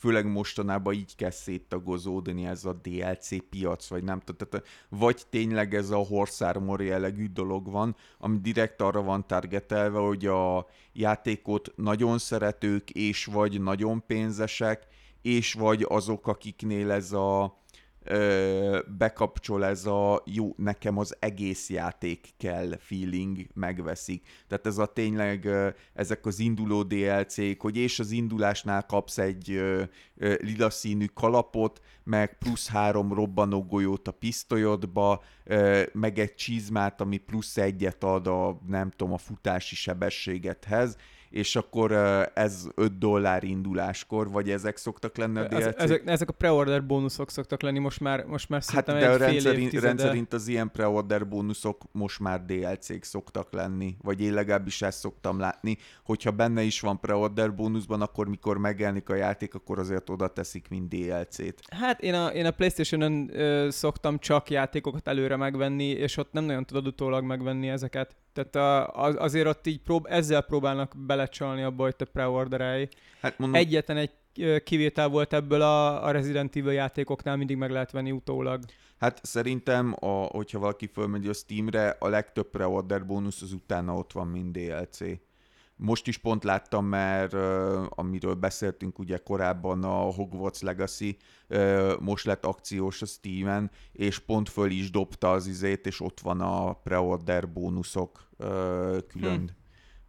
főleg mostanában így kezd széttagozódni ez a DLC piac, vagy nem tehát vagy tényleg ez a Horse Armor jellegű dolog van, ami direkt arra van targetelve, hogy a játékot nagyon szeretők, és vagy nagyon pénzesek, és vagy azok, akiknél ez a bekapcsol ez a jó, nekem az egész játék kell feeling megveszik. Tehát ez a tényleg ezek az induló DLC-k, hogy és az indulásnál kapsz egy lila színű kalapot, meg plusz három robbanó golyót a pisztolyodba, meg egy csizmát, ami plusz egyet ad a, nem tudom, a futási sebességethez, és akkor ez 5 dollár induláskor, vagy ezek szoktak lenni a DLC? Ezek, ezek a preorder bónuszok szoktak lenni, most már, most már hát de egy rendszerint, fél rendszerint az ilyen preorder bónuszok most már DLC-k szoktak lenni, vagy én legalábbis ezt szoktam látni, hogyha benne is van preorder bónuszban, akkor mikor megjelenik a játék, akkor azért oda teszik, mint DLC-t. Hát én a, én a Playstation-ön ö, szoktam csak játékokat előre megvenni, és ott nem nagyon tudod utólag megvenni ezeket. Tehát a, az, azért ott így prób- ezzel próbálnak belecsalni abba, hogy te preorderelj. Hát mondom... Egyetlen egy kivétel volt ebből a, a Resident Evil játékoknál, mindig meg lehet venni utólag. Hát szerintem, a, hogyha valaki fölmegy a Steamre, a legtöbb preorder bónusz az utána ott van, mint DLC. Most is pont láttam, mert uh, amiről beszéltünk ugye korábban a Hogwarts Legacy, most lett akciós a Steam-en, és pont föl is dobta az izét, és ott van a preorder bónuszok külön.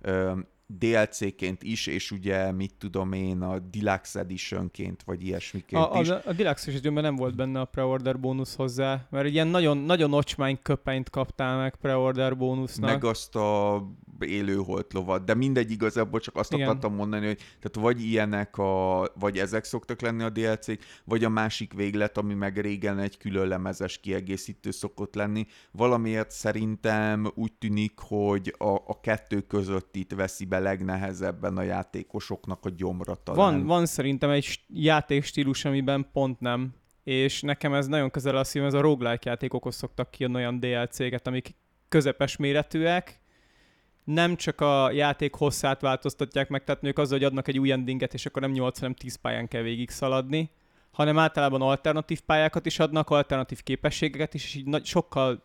Hmm. DLC-ként is, és ugye, mit tudom én, a Deluxe Editionként, vagy ilyesmiként a, is. A, a Deluxe Editionben nem volt benne a preorder bónusz hozzá, mert ilyen nagyon, nagyon ocsmány köpenyt kaptál meg preorder bónusznak. Meg azt a élőholt lovat, de mindegy igazából csak azt Igen. akartam mondani, hogy tehát vagy ilyenek, a, vagy ezek szoktak lenni a dlc vagy a másik véglet, ami meg régen egy külön lemezes kiegészítő szokott lenni. Valamiért szerintem úgy tűnik, hogy a, a kettő között itt veszi be legnehezebben a játékosoknak a gyomra talán. Van, van szerintem egy játékstílus, amiben pont nem és nekem ez nagyon közel a szívem, ez a roguelike játékokhoz szoktak kijönni olyan DLC-ket, amik közepes méretűek, nem csak a játék hosszát változtatják meg, tehát ők azzal, hogy adnak egy új endinget, és akkor nem 8, hanem 10 pályán kell végig szaladni, hanem általában alternatív pályákat is adnak, alternatív képességeket is, és így nagy, sokkal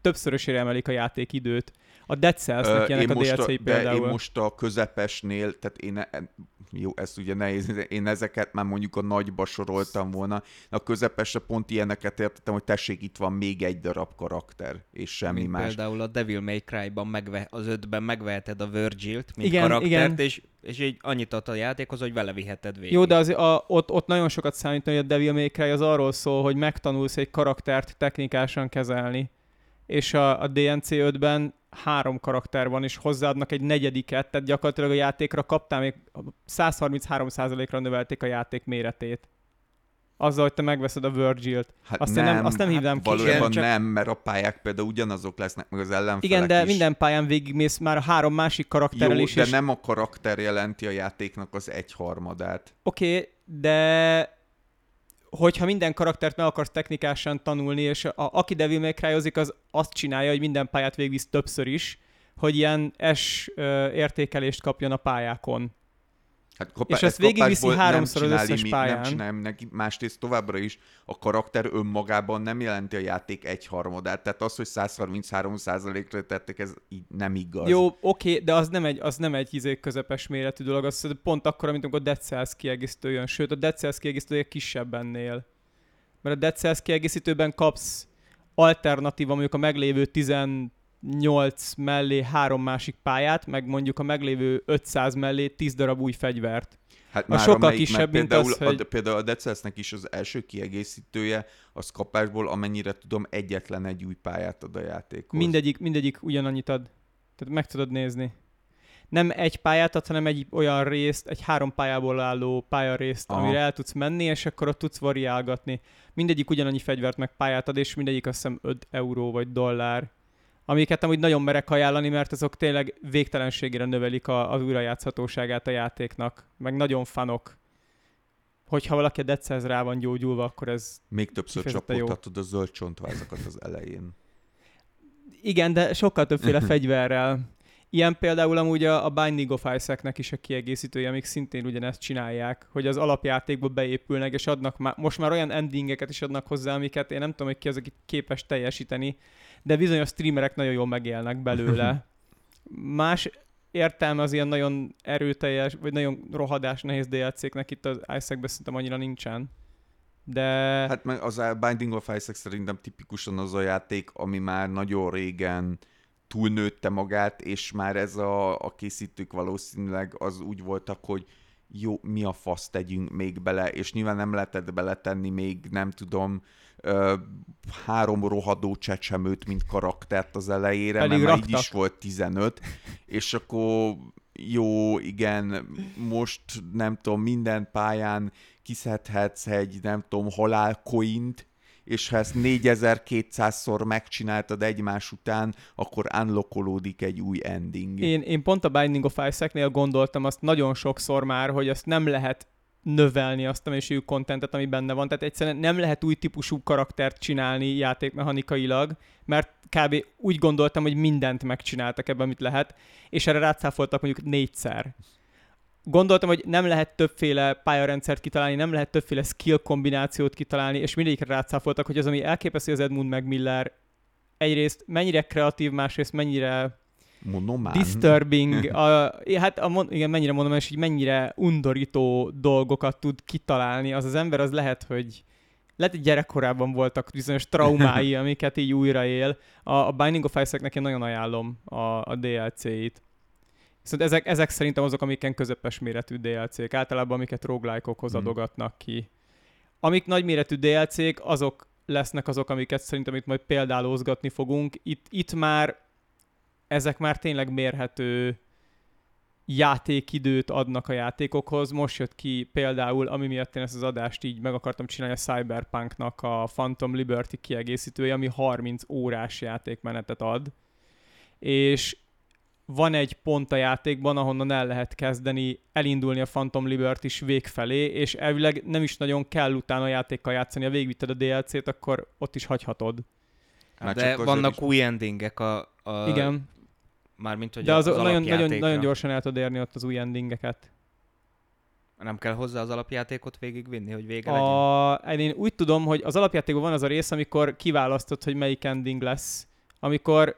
többszörösére emelik a játék időt. A Dead Cells-nek ilyenek a DLC-i például. De én most a közepesnél, tehát én e- jó, ez ugye nehéz, én ezeket már mondjuk a nagyba soroltam volna, a közepesre pont ilyeneket értettem, hogy tessék, itt van még egy darab karakter, és semmi mint más. Például a Devil May Cry-ban megve, az ötben megveheted a Virgil-t, mint igen, karaktert, igen. és és így annyit ad a játékhoz, hogy vele viheted végig. Jó, de az, a, ott, ott nagyon sokat számít, hogy a Devil May Cry az arról szól, hogy megtanulsz egy karaktert technikásan kezelni. És a, a DNC 5-ben három karakter van, és hozzáadnak egy negyediket, tehát gyakorlatilag a játékra kaptál még 133%-ra növelték a játék méretét. Azzal, hogy te megveszed a Virgil-t. Hát azt, nem, nem, azt nem hát hívnám ki. Valójában csak... nem, mert a pályák például ugyanazok lesznek, meg az ellenfelek Igen, de is. minden pályán végigmész már a három másik karakterrel Jó, is. de és... nem a karakter jelenti a játéknak az egyharmadát. Oké, okay, de hogyha minden karaktert meg akarsz technikásan tanulni, és a, aki Devil May cry az azt csinálja, hogy minden pályát végigvisz többször is, hogy ilyen S értékelést kapjon a pályákon. Hát kapá- és ezt végigviszi háromszor az összes mi, pályán. Nem csinálja neki, másrészt továbbra is a karakter önmagában nem jelenti a játék egyharmadát. Tehát az, hogy 133 ra tettek, ez így nem igaz. Jó, oké, de az nem egy, az nem egy izé közepes méretű dolog, az pont akkor, mint amikor a Dead Cells kiegészítő jön. Sőt, a Dead Cells kiegészítője kisebb ennél. Mert a Dead Cells kiegészítőben kapsz alternatíva mondjuk a meglévő 18 mellé három másik pályát, meg mondjuk a meglévő 500 mellé 10 darab új fegyvert. Hát már sokkal amelyik, kisebb, mint például, az, hogy... A, például a Dead is az első kiegészítője, az kapásból, amennyire tudom, egyetlen egy új pályát ad a játékhoz. Mindegyik, mindegyik ugyanannyit ad. Tehát meg tudod nézni. Nem egy pályát ad, hanem egy olyan részt, egy három pályából álló pályarészt, Aha. amire el tudsz menni, és akkor ott tudsz variálgatni. Mindegyik ugyanannyi fegyvert meg pályát ad, és mindegyik azt hiszem 5 euró vagy dollár amiket amúgy nagyon merek ajánlani, mert azok tényleg végtelenségére növelik a, az újrajátszhatóságát a játéknak, meg nagyon fanok. Hogyha valaki a Dead rá van gyógyulva, akkor ez Még többször csapoltatod a zöld csontvázakat az elején. Igen, de sokkal többféle (laughs) fegyverrel. Ilyen például amúgy a, a Binding of Isaac-nek is a kiegészítője, amik szintén ugyanezt csinálják, hogy az alapjátékba beépülnek, és adnak már, most már olyan endingeket is adnak hozzá, amiket én nem tudom, hogy ki az, aki képes teljesíteni, de bizonyos streamerek nagyon jól megélnek belőle. (laughs) Más értelme az ilyen nagyon erőteljes, vagy nagyon rohadás nehéz DLC-knek itt az Isaac-ben szerintem annyira nincsen. De... Hát meg az a Binding of Isaac szerintem tipikusan az a játék, ami már nagyon régen túlnőtte magát, és már ez a, a készítők valószínűleg az úgy voltak, hogy jó, mi a fasz tegyünk még bele, és nyilván nem lehetett beletenni még, nem tudom, három rohadó csecsemőt, mint karaktert az elejére, Pedig mert raktak. már így is volt 15, és akkor jó, igen, most nem tudom, minden pályán kiszedhetsz egy, nem tudom, halálkoint, és ha ezt 4200-szor megcsináltad egymás után, akkor unlockolódik egy új ending. Én, én pont a Binding of Isaac-nél gondoltam azt nagyon sokszor már, hogy azt nem lehet növelni azt a mennyiségű kontentet, ami benne van. Tehát egyszerűen nem lehet új típusú karaktert csinálni játékmechanikailag, mert kb. úgy gondoltam, hogy mindent megcsináltak ebben, amit lehet, és erre rácáfoltak mondjuk négyszer. Gondoltam, hogy nem lehet többféle pályarendszert kitalálni, nem lehet többféle skill kombinációt kitalálni, és mindegyikre rácáfoltak, hogy az, ami elképesztő az Edmund meg Miller, egyrészt mennyire kreatív, másrészt mennyire Monomán. disturbing, (laughs) a, hát a, igen, mennyire mondom, és hogy mennyire undorító dolgokat tud kitalálni. Az az ember az lehet, hogy lehet, hogy gyerekkorában voltak bizonyos traumái, (laughs) amiket így újraél. A, a Binding of Isaac-nek én nagyon ajánlom a, a DLC-it. Viszont ezek, ezek szerintem azok, amiken közepes méretű DLC-k, általában amiket roguelike-okhoz hmm. adogatnak ki. Amik nagyméretű DLC-k, azok lesznek azok, amiket szerintem itt majd példálózgatni fogunk. Itt, itt már ezek már tényleg mérhető játékidőt adnak a játékokhoz. Most jött ki például, ami miatt én ezt az adást így meg akartam csinálni, a Cyberpunknak a Phantom Liberty kiegészítője, ami 30 órás játékmenetet ad. És van egy pont a játékban, ahonnan el lehet kezdeni elindulni a Phantom Liberty is végfelé, és elvileg nem is nagyon kell utána a játékkal játszani. Ha végvitted a DLC-t, akkor ott is hagyhatod. Hát de vannak új endingek a, a Igen. Mármint, hogy De az, az nagyon, nagyon, nagyon gyorsan el tudod érni ott az új endingeket. Nem kell hozzá az alapjátékot végigvinni, hogy vége a... legyen? Én úgy tudom, hogy az alapjátékban van az a rész, amikor kiválasztod, hogy melyik ending lesz. Amikor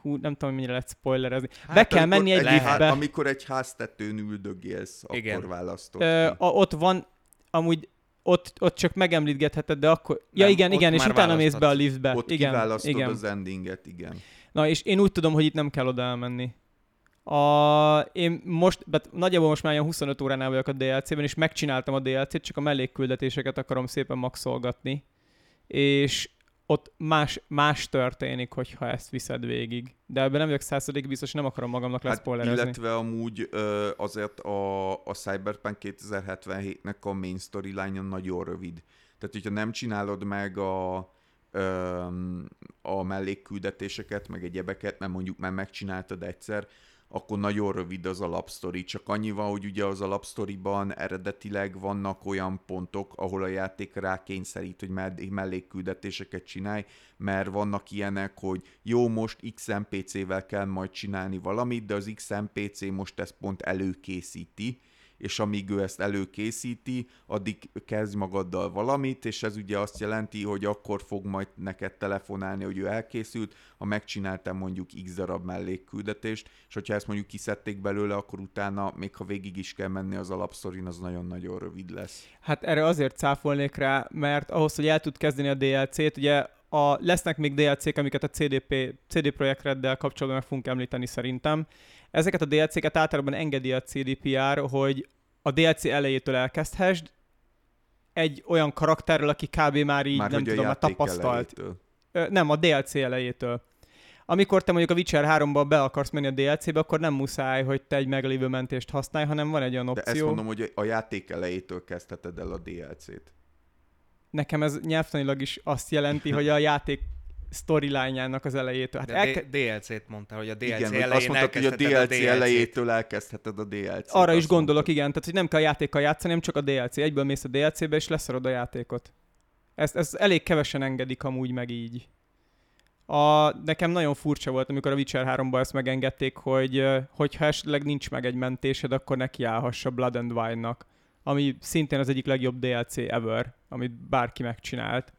hú, nem tudom, mennyire lehet spoilerezni. Hát Be kell menni egy, liftbe. Amikor egy háztetőn üldögélsz, Igen. akkor választod Ö, a, ott van, amúgy ott, ott csak megemlítgetheted, de akkor... Nem, ja igen, igen, és utána mész be a liftbe. Ott igen, kiválasztod igen. az endinget, igen. Na, és én úgy tudom, hogy itt nem kell oda elmenni. A, én most, bet, nagyjából most már olyan 25 óránál vagyok a DLC-ben, és megcsináltam a DLC-t, csak a mellékküldetéseket akarom szépen maxolgatni. És ott más, más történik, hogyha ezt viszed végig. De ebben nem vagyok százalék biztos, nem akarom magamnak hát, leszpoilerezni. Illetve amúgy azért a, a Cyberpunk 2077-nek a main storyline nagyon rövid. Tehát, hogyha nem csinálod meg a, a mellékküldetéseket, meg egyebeket, mert mondjuk már megcsináltad egyszer, akkor nagyon rövid az alapsztori. Csak annyi van, hogy ugye az alapsztoriban eredetileg vannak olyan pontok, ahol a játék rá kényszerít, hogy mellékküldetéseket csinálj, mert vannak ilyenek, hogy jó, most XMPC-vel kell majd csinálni valamit, de az XMPC most ezt pont előkészíti, és amíg ő ezt előkészíti, addig kezd magaddal valamit, és ez ugye azt jelenti, hogy akkor fog majd neked telefonálni, hogy ő elkészült, ha megcsináltam mondjuk x darab mellékküldetést, és hogyha ezt mondjuk kiszedték belőle, akkor utána, még ha végig is kell menni az alapszorin, az nagyon-nagyon rövid lesz. Hát erre azért cáfolnék rá, mert ahhoz, hogy el tud kezdeni a DLC-t, ugye a, lesznek még DLC-k, amiket a CDP, CD Projekt Reddel kapcsolatban meg fogunk említeni szerintem. Ezeket a DLC-ket általában engedi a CDPR, hogy a DLC elejétől elkezdhessd, egy olyan karakterrel, aki kb. már így, már nem tudom, a tapasztalt. Elejétől. Nem, a DLC elejétől. Amikor te mondjuk a Witcher 3-ba be akarsz menni a DLC-be, akkor nem muszáj, hogy te egy meglévő mentést használj, hanem van egy olyan opció. De ezt mondom, hogy a játék elejétől kezdheted el a DLC-t. Nekem ez nyelvtanilag is azt jelenti, hogy a játék storyline-jának az elejétől. Hát elke... DLC-t mondta, hogy a DLC igen, elején azt mondtad, hogy a DLC a elejétől elkezdheted a DLC-t. Arra is gondolok, mondtad. igen, tehát hogy nem kell a játékkal játszani, nem csak a DLC. Egyből mész a DLC-be, és leszarod a játékot. Ezt, ezt elég kevesen engedik amúgy meg így. A, nekem nagyon furcsa volt, amikor a Witcher 3-ban ezt megengedték, hogy hogyha esetleg nincs meg egy mentésed, akkor neki állhassa Blood and Wine-nak, ami szintén az egyik legjobb DLC ever, amit bárki megcsinált.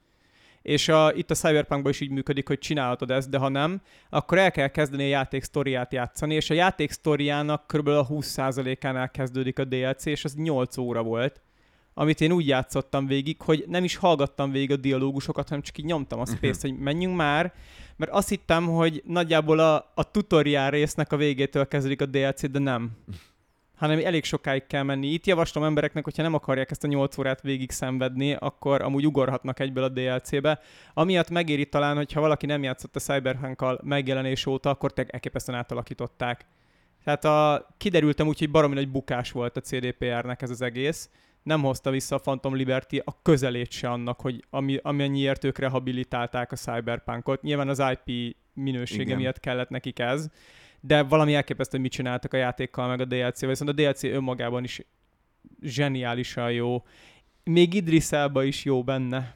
És a, itt a Cyberpunkban is így működik, hogy csinálhatod ezt, de ha nem, akkor el kell kezdeni a játék sztoriát játszani, és a játék sztoriának kb. a 20%-ánál kezdődik a DLC, és az 8 óra volt amit én úgy játszottam végig, hogy nem is hallgattam végig a dialógusokat, hanem csak így nyomtam a mhm. space hogy menjünk már, mert azt hittem, hogy nagyjából a, a tutorial résznek a végétől kezdődik a DLC, de nem. (laughs) hanem elég sokáig kell menni. Itt javaslom embereknek, hogyha nem akarják ezt a 8 órát végig szenvedni, akkor amúgy ugorhatnak egyből a DLC-be. Amiatt megéri talán, hogyha valaki nem játszott a cyberpunk megjelenés óta, akkor te elképesztően átalakították. Tehát a, kiderültem úgy, hogy baromi nagy bukás volt a CDPR-nek ez az egész. Nem hozta vissza a Phantom Liberty a közelét se annak, hogy ami, amennyiért ők rehabilitálták a Cyberpunkot. Nyilván az IP minősége Igen. miatt kellett nekik ez de valami elképesztő, hogy mit csináltak a játékkal, meg a DLC-vel, viszont a DLC önmagában is zseniálisan jó. Még Idris Elba is jó benne.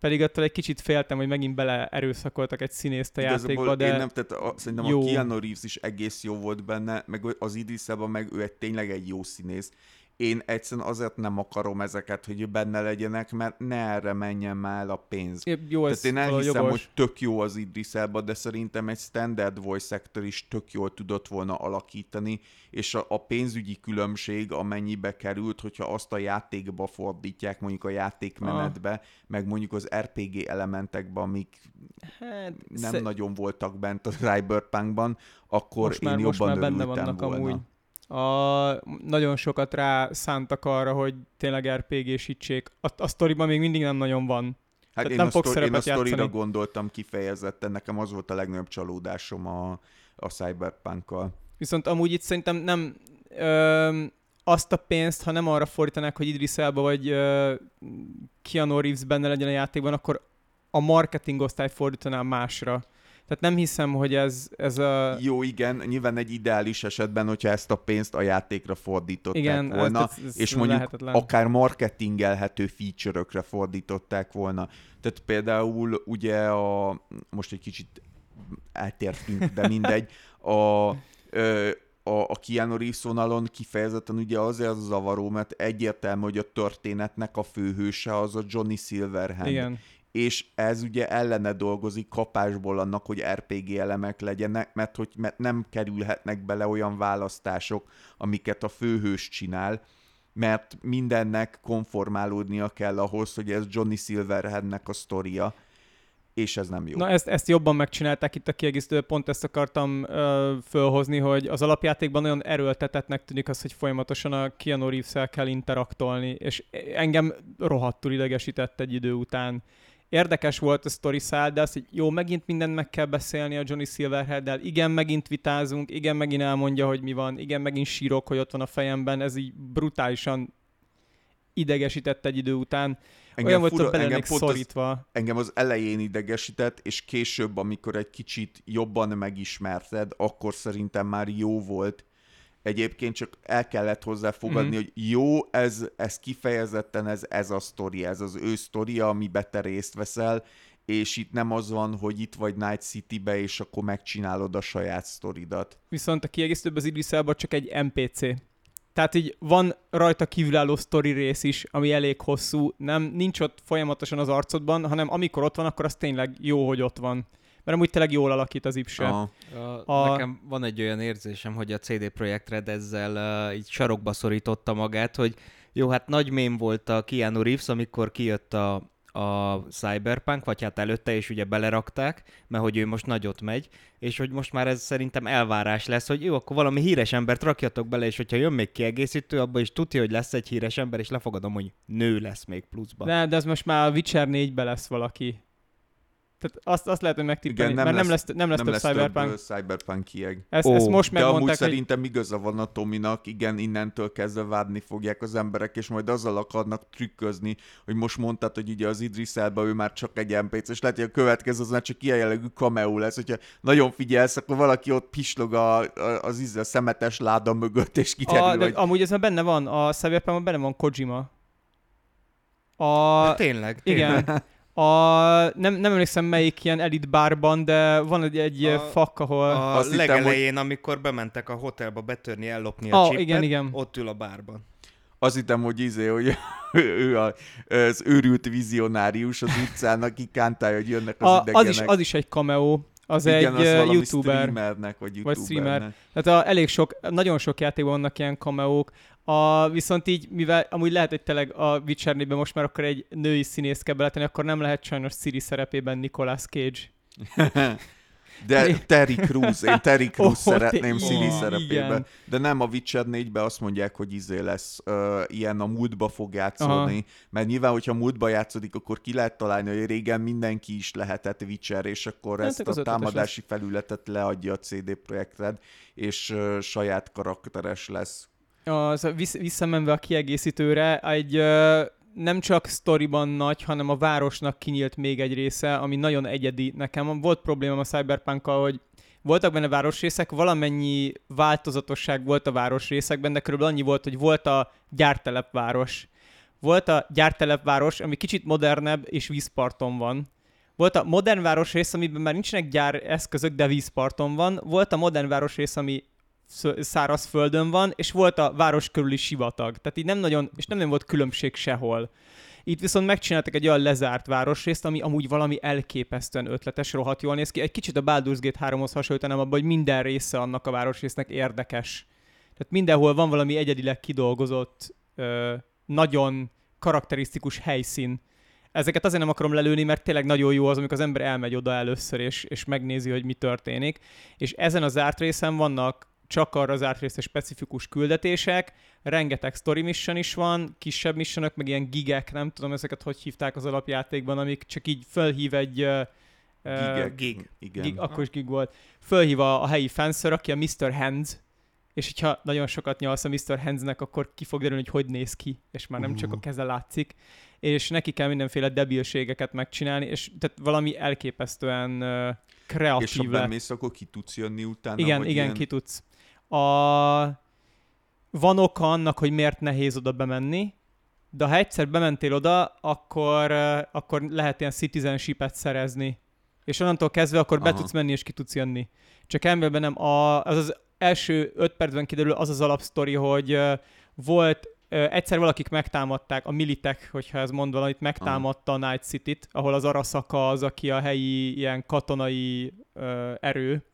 Pedig attól egy kicsit féltem, hogy megint bele erőszakoltak egy színészt a játékba, de én nem, tehát a, szerintem jó. a Keanu Reeves is egész jó volt benne, meg az Idris Elba meg ő egy tényleg egy jó színész én egyszerűen azért nem akarom ezeket, hogy benne legyenek, mert ne erre menjen már a pénz. É, jó, Tehát én elhiszem, jogos. hogy tök jó az Idris Elba, de szerintem egy standard voice actor is tök jól tudott volna alakítani, és a, a pénzügyi különbség amennyibe került, hogyha azt a játékba fordítják, mondjuk a játékmenetbe, ah. meg mondjuk az RPG elementekbe, amik hát, nem sze... nagyon voltak bent a Cyberpunkban, akkor most már, én jobban most már benne vannak volna. amúgy a, nagyon sokat rá szántak arra, hogy tényleg RPG-sítsék. A, a sztoriban még mindig nem nagyon van. Hát én, nem a sztori, én a sztorira gondoltam kifejezetten, nekem az volt a legnagyobb csalódásom a, a Cyberpunk-kal. Viszont amúgy itt szerintem nem ö, azt a pénzt, ha nem arra fordítanák, hogy Idris Elba vagy ö, Keanu Reeves benne legyen a játékban, akkor a marketing osztály fordítaná másra. Tehát nem hiszem, hogy ez, ez a... Jó, igen, nyilván egy ideális esetben, hogyha ezt a pénzt a játékra fordították igen, volna, ez, ez, és mondjuk lehetetlen. akár marketingelhető feature-ökre fordították volna. Tehát például ugye a... Most egy kicsit eltértünk, de mindegy. (laughs) A, ö, a, a Keanu Reeves vonalon kifejezetten ugye azért az zavaró, mert egyértelmű, hogy a történetnek a főhőse az a Johnny Silverhand. Igen és ez ugye ellene dolgozik kapásból annak, hogy RPG elemek legyenek, mert hogy mert nem kerülhetnek bele olyan választások, amiket a főhős csinál, mert mindennek konformálódnia kell ahhoz, hogy ez Johnny Silverhandnek a sztoria, és ez nem jó. Na ezt, ezt jobban megcsinálták itt a kiegészítő, pont ezt akartam ö, fölhozni, hogy az alapjátékban nagyon erőltetetnek tűnik az, hogy folyamatosan a Keanu reeves kell interaktolni, és engem rohadtul idegesített egy idő után érdekes volt a story szál, de az, hogy jó, megint mindent meg kell beszélni a Johnny Silverhead-del, igen, megint vitázunk, igen, megint elmondja, hogy mi van, igen, megint sírok, hogy ott van a fejemben, ez így brutálisan idegesített egy idő után. Engem Olyan volt, hogy bele szorítva. Az, engem az elején idegesített, és később, amikor egy kicsit jobban megismerted, akkor szerintem már jó volt, Egyébként csak el kellett hozzá fogadni, mm-hmm. hogy jó, ez, ez kifejezetten ez, ez a sztori, ez az ő sztoria, amiben te részt veszel, és itt nem az van, hogy itt vagy Night City-be, és akkor megcsinálod a saját sztoridat. Viszont a kiegészítőbb az Idris Elba csak egy NPC. tehát így van rajta kívülálló sztori rész is, ami elég hosszú, nem, nincs ott folyamatosan az arcodban, hanem amikor ott van, akkor az tényleg jó, hogy ott van. Mert amúgy tényleg jól alakít az ipse. A... A... Nekem van egy olyan érzésem, hogy a CD Projekt Red ezzel uh, így sarokba szorította magát, hogy jó, hát nagy mém volt a Keanu Reeves, amikor kijött a, a Cyberpunk, vagy hát előtte is ugye belerakták, mert hogy ő most nagyot megy, és hogy most már ez szerintem elvárás lesz, hogy jó, akkor valami híres embert rakjatok bele, és hogyha jön még kiegészítő, abban is tudja, hogy lesz egy híres ember, és lefogadom, hogy nő lesz még pluszban. De, de ez most már a Witcher 4-be lesz valaki. Tehát azt, azt lehet, hogy megtippelni, mert nem lesz, nem lesz nem több lesz Cyberpunk. Több, cyberpunk kieg. Ezt, oh. ezt most De amúgy hogy... szerintem igaza van a Tominak, igen, innentől kezdve várni fogják az emberek, és majd azzal akarnak trükközni, hogy most mondtad, hogy ugye az Idris Elba ő már csak egy NPC, és lehet, hogy a következő az már csak ilyen jellegű cameo lesz, hogyha nagyon figyelsz, akkor valaki ott pislog a, a, az a szemetes láda mögött, és kiderül, a, hogy... Amúgy ez már benne van, a Cyberpunk benne van Kojima. A... De tényleg, tényleg. Igen. (laughs) A, nem, nem emlékszem melyik ilyen elit bárban, de van egy, egy a, fak, ahol... A Azt legelején, hittem, hogy... amikor bementek a hotelba betörni, ellopni a oh, csipet, igen, igen. ott ül a bárban. Azt hittem, hogy izé, hogy (laughs) ő a, az őrült vizionárius az utcán, aki kántálja, hogy jönnek az a, idegenek. Az is, az is egy cameo. Az Igen, egy az youtuber. streamernek, vagy youtubernek. Vagy streamer. Tehát a, elég sok, nagyon sok játékban vannak ilyen cameók. A, viszont így, mivel amúgy lehet, hogy tényleg a Witcher most már akkor egy női színész kell beletenni, akkor nem lehet sajnos Siri szerepében Nicolas Cage. (laughs) De Terry Crews, én Terry (laughs) Crews oh, szeretném Siri szerepében. De nem a Witcher 4-be azt mondják, hogy izé lesz, uh, ilyen a múltba fog játszódni, Aha. mert nyilván, hogyha múltba játszódik, akkor ki lehet találni, hogy régen mindenki is lehetett Witcher, és akkor hát, ezt a támadási lesz. felületet leadja a CD Projekted, és uh, saját karakteres lesz. Az, vissz, visszamenve a kiegészítőre, egy uh, nem csak sztoriban nagy, hanem a városnak kinyílt még egy része, ami nagyon egyedi. Nekem volt problémám a cyberpunk hogy voltak benne városrészek, valamennyi változatosság volt a városrészekben, de körülbelül annyi volt, hogy volt a gyártelepváros. Volt a gyártelepváros, ami kicsit modernebb és vízparton van. Volt a modern városrész, amiben már nincsenek gyár eszközök, de vízparton van. Volt a modern városrész, ami száraz földön van, és volt a város körüli sivatag. Tehát így nem nagyon, és nem nagyon volt különbség sehol. Itt viszont megcsináltak egy olyan lezárt városrészt, ami amúgy valami elképesztően ötletes, rohadt jól néz ki. Egy kicsit a Baldur's Gate 3-hoz hasonlítanám abban, hogy minden része annak a városrésznek érdekes. Tehát mindenhol van valami egyedileg kidolgozott, ö, nagyon karakterisztikus helyszín. Ezeket azért nem akarom lelőni, mert tényleg nagyon jó az, amikor az ember elmegy oda először, és, és megnézi, hogy mi történik. És ezen az zárt részen vannak csak arra az átrészre specifikus küldetések, rengeteg story mission is van, kisebb missionok, meg ilyen gigek, nem tudom ezeket hogy hívták az alapjátékban, amik csak így felhív egy... Uh, Gigek, gig. Igen. Gig, akkor is gig volt. Fölhív a, a helyi fenszer, aki a Mr. Hands, és hogyha nagyon sokat nyalsz a Mr. Handsnek, akkor ki fog derülni, hogy hogy néz ki, és már nem uh. csak a keze látszik, és neki kell mindenféle debilségeket megcsinálni, és tehát valami elképesztően uh, kreatív És ha bemész, akkor ki tudsz jönni utána? Igen, igen, ilyen... ki tudsz. A... Van oka annak, hogy miért nehéz oda bemenni, de ha egyszer bementél oda, akkor, akkor lehet ilyen citizenship-et szerezni. És onnantól kezdve akkor Aha. be tudsz menni és ki tudsz jönni. Csak emberben nem. A, az az első öt percben kiderül az az alapsztori, hogy volt egyszer valakik megtámadták, a militek, hogyha ez mond valamit, megtámadta Aha. a Night City-t, ahol az Arasaka az, aki a helyi ilyen katonai ö, erő,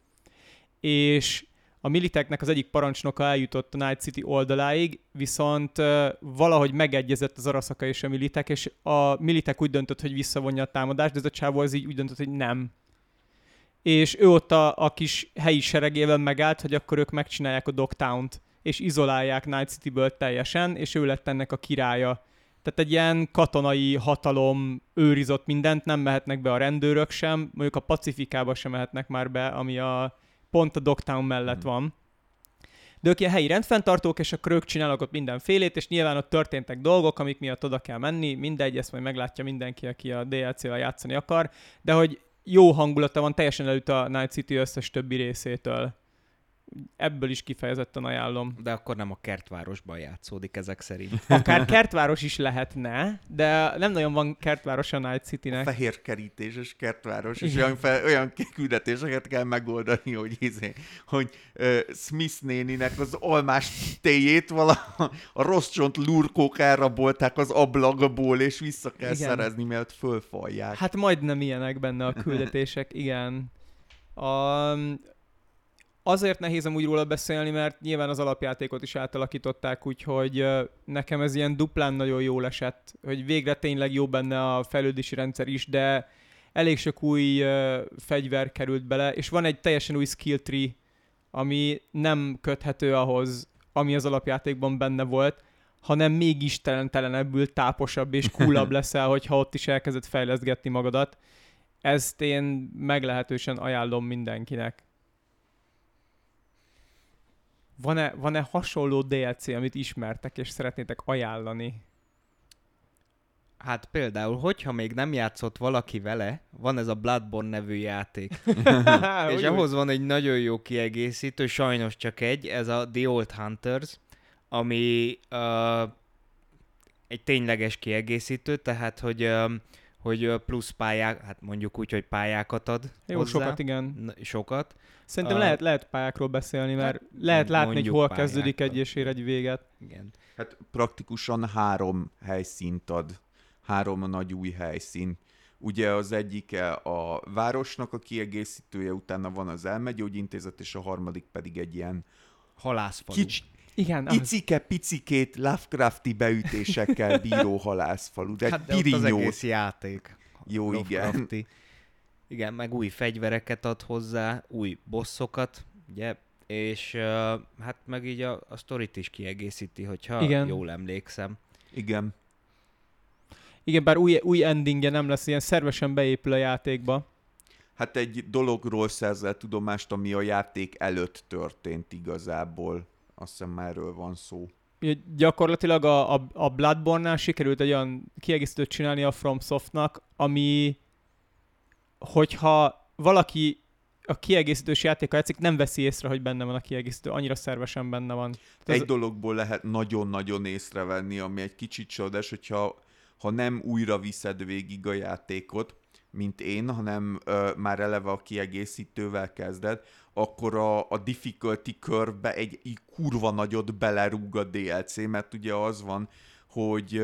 és a militeknek az egyik parancsnoka eljutott a Night City oldaláig, viszont valahogy megegyezett az Araszaka és a militek, és a militek úgy döntött, hogy visszavonja a támadást, de ez a csávó az így úgy döntött, hogy nem. És ő ott a, a kis helyi seregével megállt, hogy akkor ők megcsinálják a Dogtown-t, és izolálják Night City-ből teljesen, és ő lett ennek a királya. Tehát egy ilyen katonai hatalom őrizott mindent, nem mehetnek be a rendőrök sem, mondjuk a Pacifikába sem mehetnek már be, ami a pont a Dogtown mellett mm. van. De ők ilyen helyi rendfenntartók, és akkor ők csinálnak ott mindenfélét, és nyilván ott történtek dolgok, amik miatt oda kell menni, mindegy, ezt majd meglátja mindenki, aki a DLC-vel játszani akar, de hogy jó hangulata van, teljesen előtt a Night City összes többi részétől. Ebből is kifejezetten ajánlom. De akkor nem a kertvárosban játszódik ezek szerint. (laughs) Akár kertváros is lehetne, de nem nagyon van kertváros a Night City-nek. A fehér kerítéses kertváros, és olyan, fel, olyan küldetéseket kell megoldani, hogy, izé, hogy uh, Smith néninek az almás téjét vala a rossz csont lurkók elrabolták az ablakból, és vissza kell igen. szerezni, mert fölfalják. Hát majdnem ilyenek benne a küldetések, igen. A, azért nehéz amúgy róla beszélni, mert nyilván az alapjátékot is átalakították, úgyhogy nekem ez ilyen duplán nagyon jól esett, hogy végre tényleg jó benne a fejlődési rendszer is, de elég sok új fegyver került bele, és van egy teljesen új skill tree, ami nem köthető ahhoz, ami az alapjátékban benne volt, hanem még istentelenebbül táposabb és coolabb (laughs) leszel, hogyha ott is elkezded fejlesztgetni magadat. Ezt én meglehetősen ajánlom mindenkinek. Van-e, van-e hasonló DLC, amit ismertek és szeretnétek ajánlani? Hát például, hogyha még nem játszott valaki vele, van ez a Bloodborne nevű játék. (laughs) és ahhoz van egy nagyon jó kiegészítő, sajnos csak egy, ez a The Old Hunters, ami uh, egy tényleges kiegészítő, tehát hogy uh, hogy plusz pályák, hát mondjuk úgy, hogy pályákat ad Jó, hozzá. sokat, igen. Sokat. Szerintem uh, lehet, lehet pályákról beszélni, mert hát, lehet látni, hogy hol pályákat. kezdődik egy és ér egy véget. Igen. Hát praktikusan három helyszínt ad. Három nagy új helyszín. Ugye az egyike a városnak a kiegészítője, utána van az elmegyógyintézet, és a harmadik pedig egy ilyen halászfalu. Kics, igen, Icike-picikét Lovecrafti beütésekkel bíró halászfalu, de hát, de az egész játék. Jó, Lovecrafti. igen. Igen, meg új fegyvereket ad hozzá, új bosszokat, ugye, és uh, hát meg így a, a sztorit is kiegészíti, hogyha Igen. jól emlékszem. Igen. Igen, bár új, új endingje nem lesz, ilyen szervesen beépül a játékba. Hát egy dologról szerzel tudomást, ami a játék előtt történt igazából. Azt hiszem erről van szó. Gyakorlatilag a, a, a Bloodborne-nál sikerült egy olyan kiegészítőt csinálni a FromSoftnak, ami hogyha valaki a kiegészítős játéka játszik, nem veszi észre, hogy benne van a kiegészítő, annyira szervesen benne van. Tehát egy az... dologból lehet nagyon-nagyon észrevenni, ami egy kicsit csodás, hogyha ha nem újra viszed végig a játékot, mint én, hanem ö, már eleve a kiegészítővel kezded, akkor a, a difficulty körbe egy, egy kurva nagyot belerúg a DLC, mert ugye az van, hogy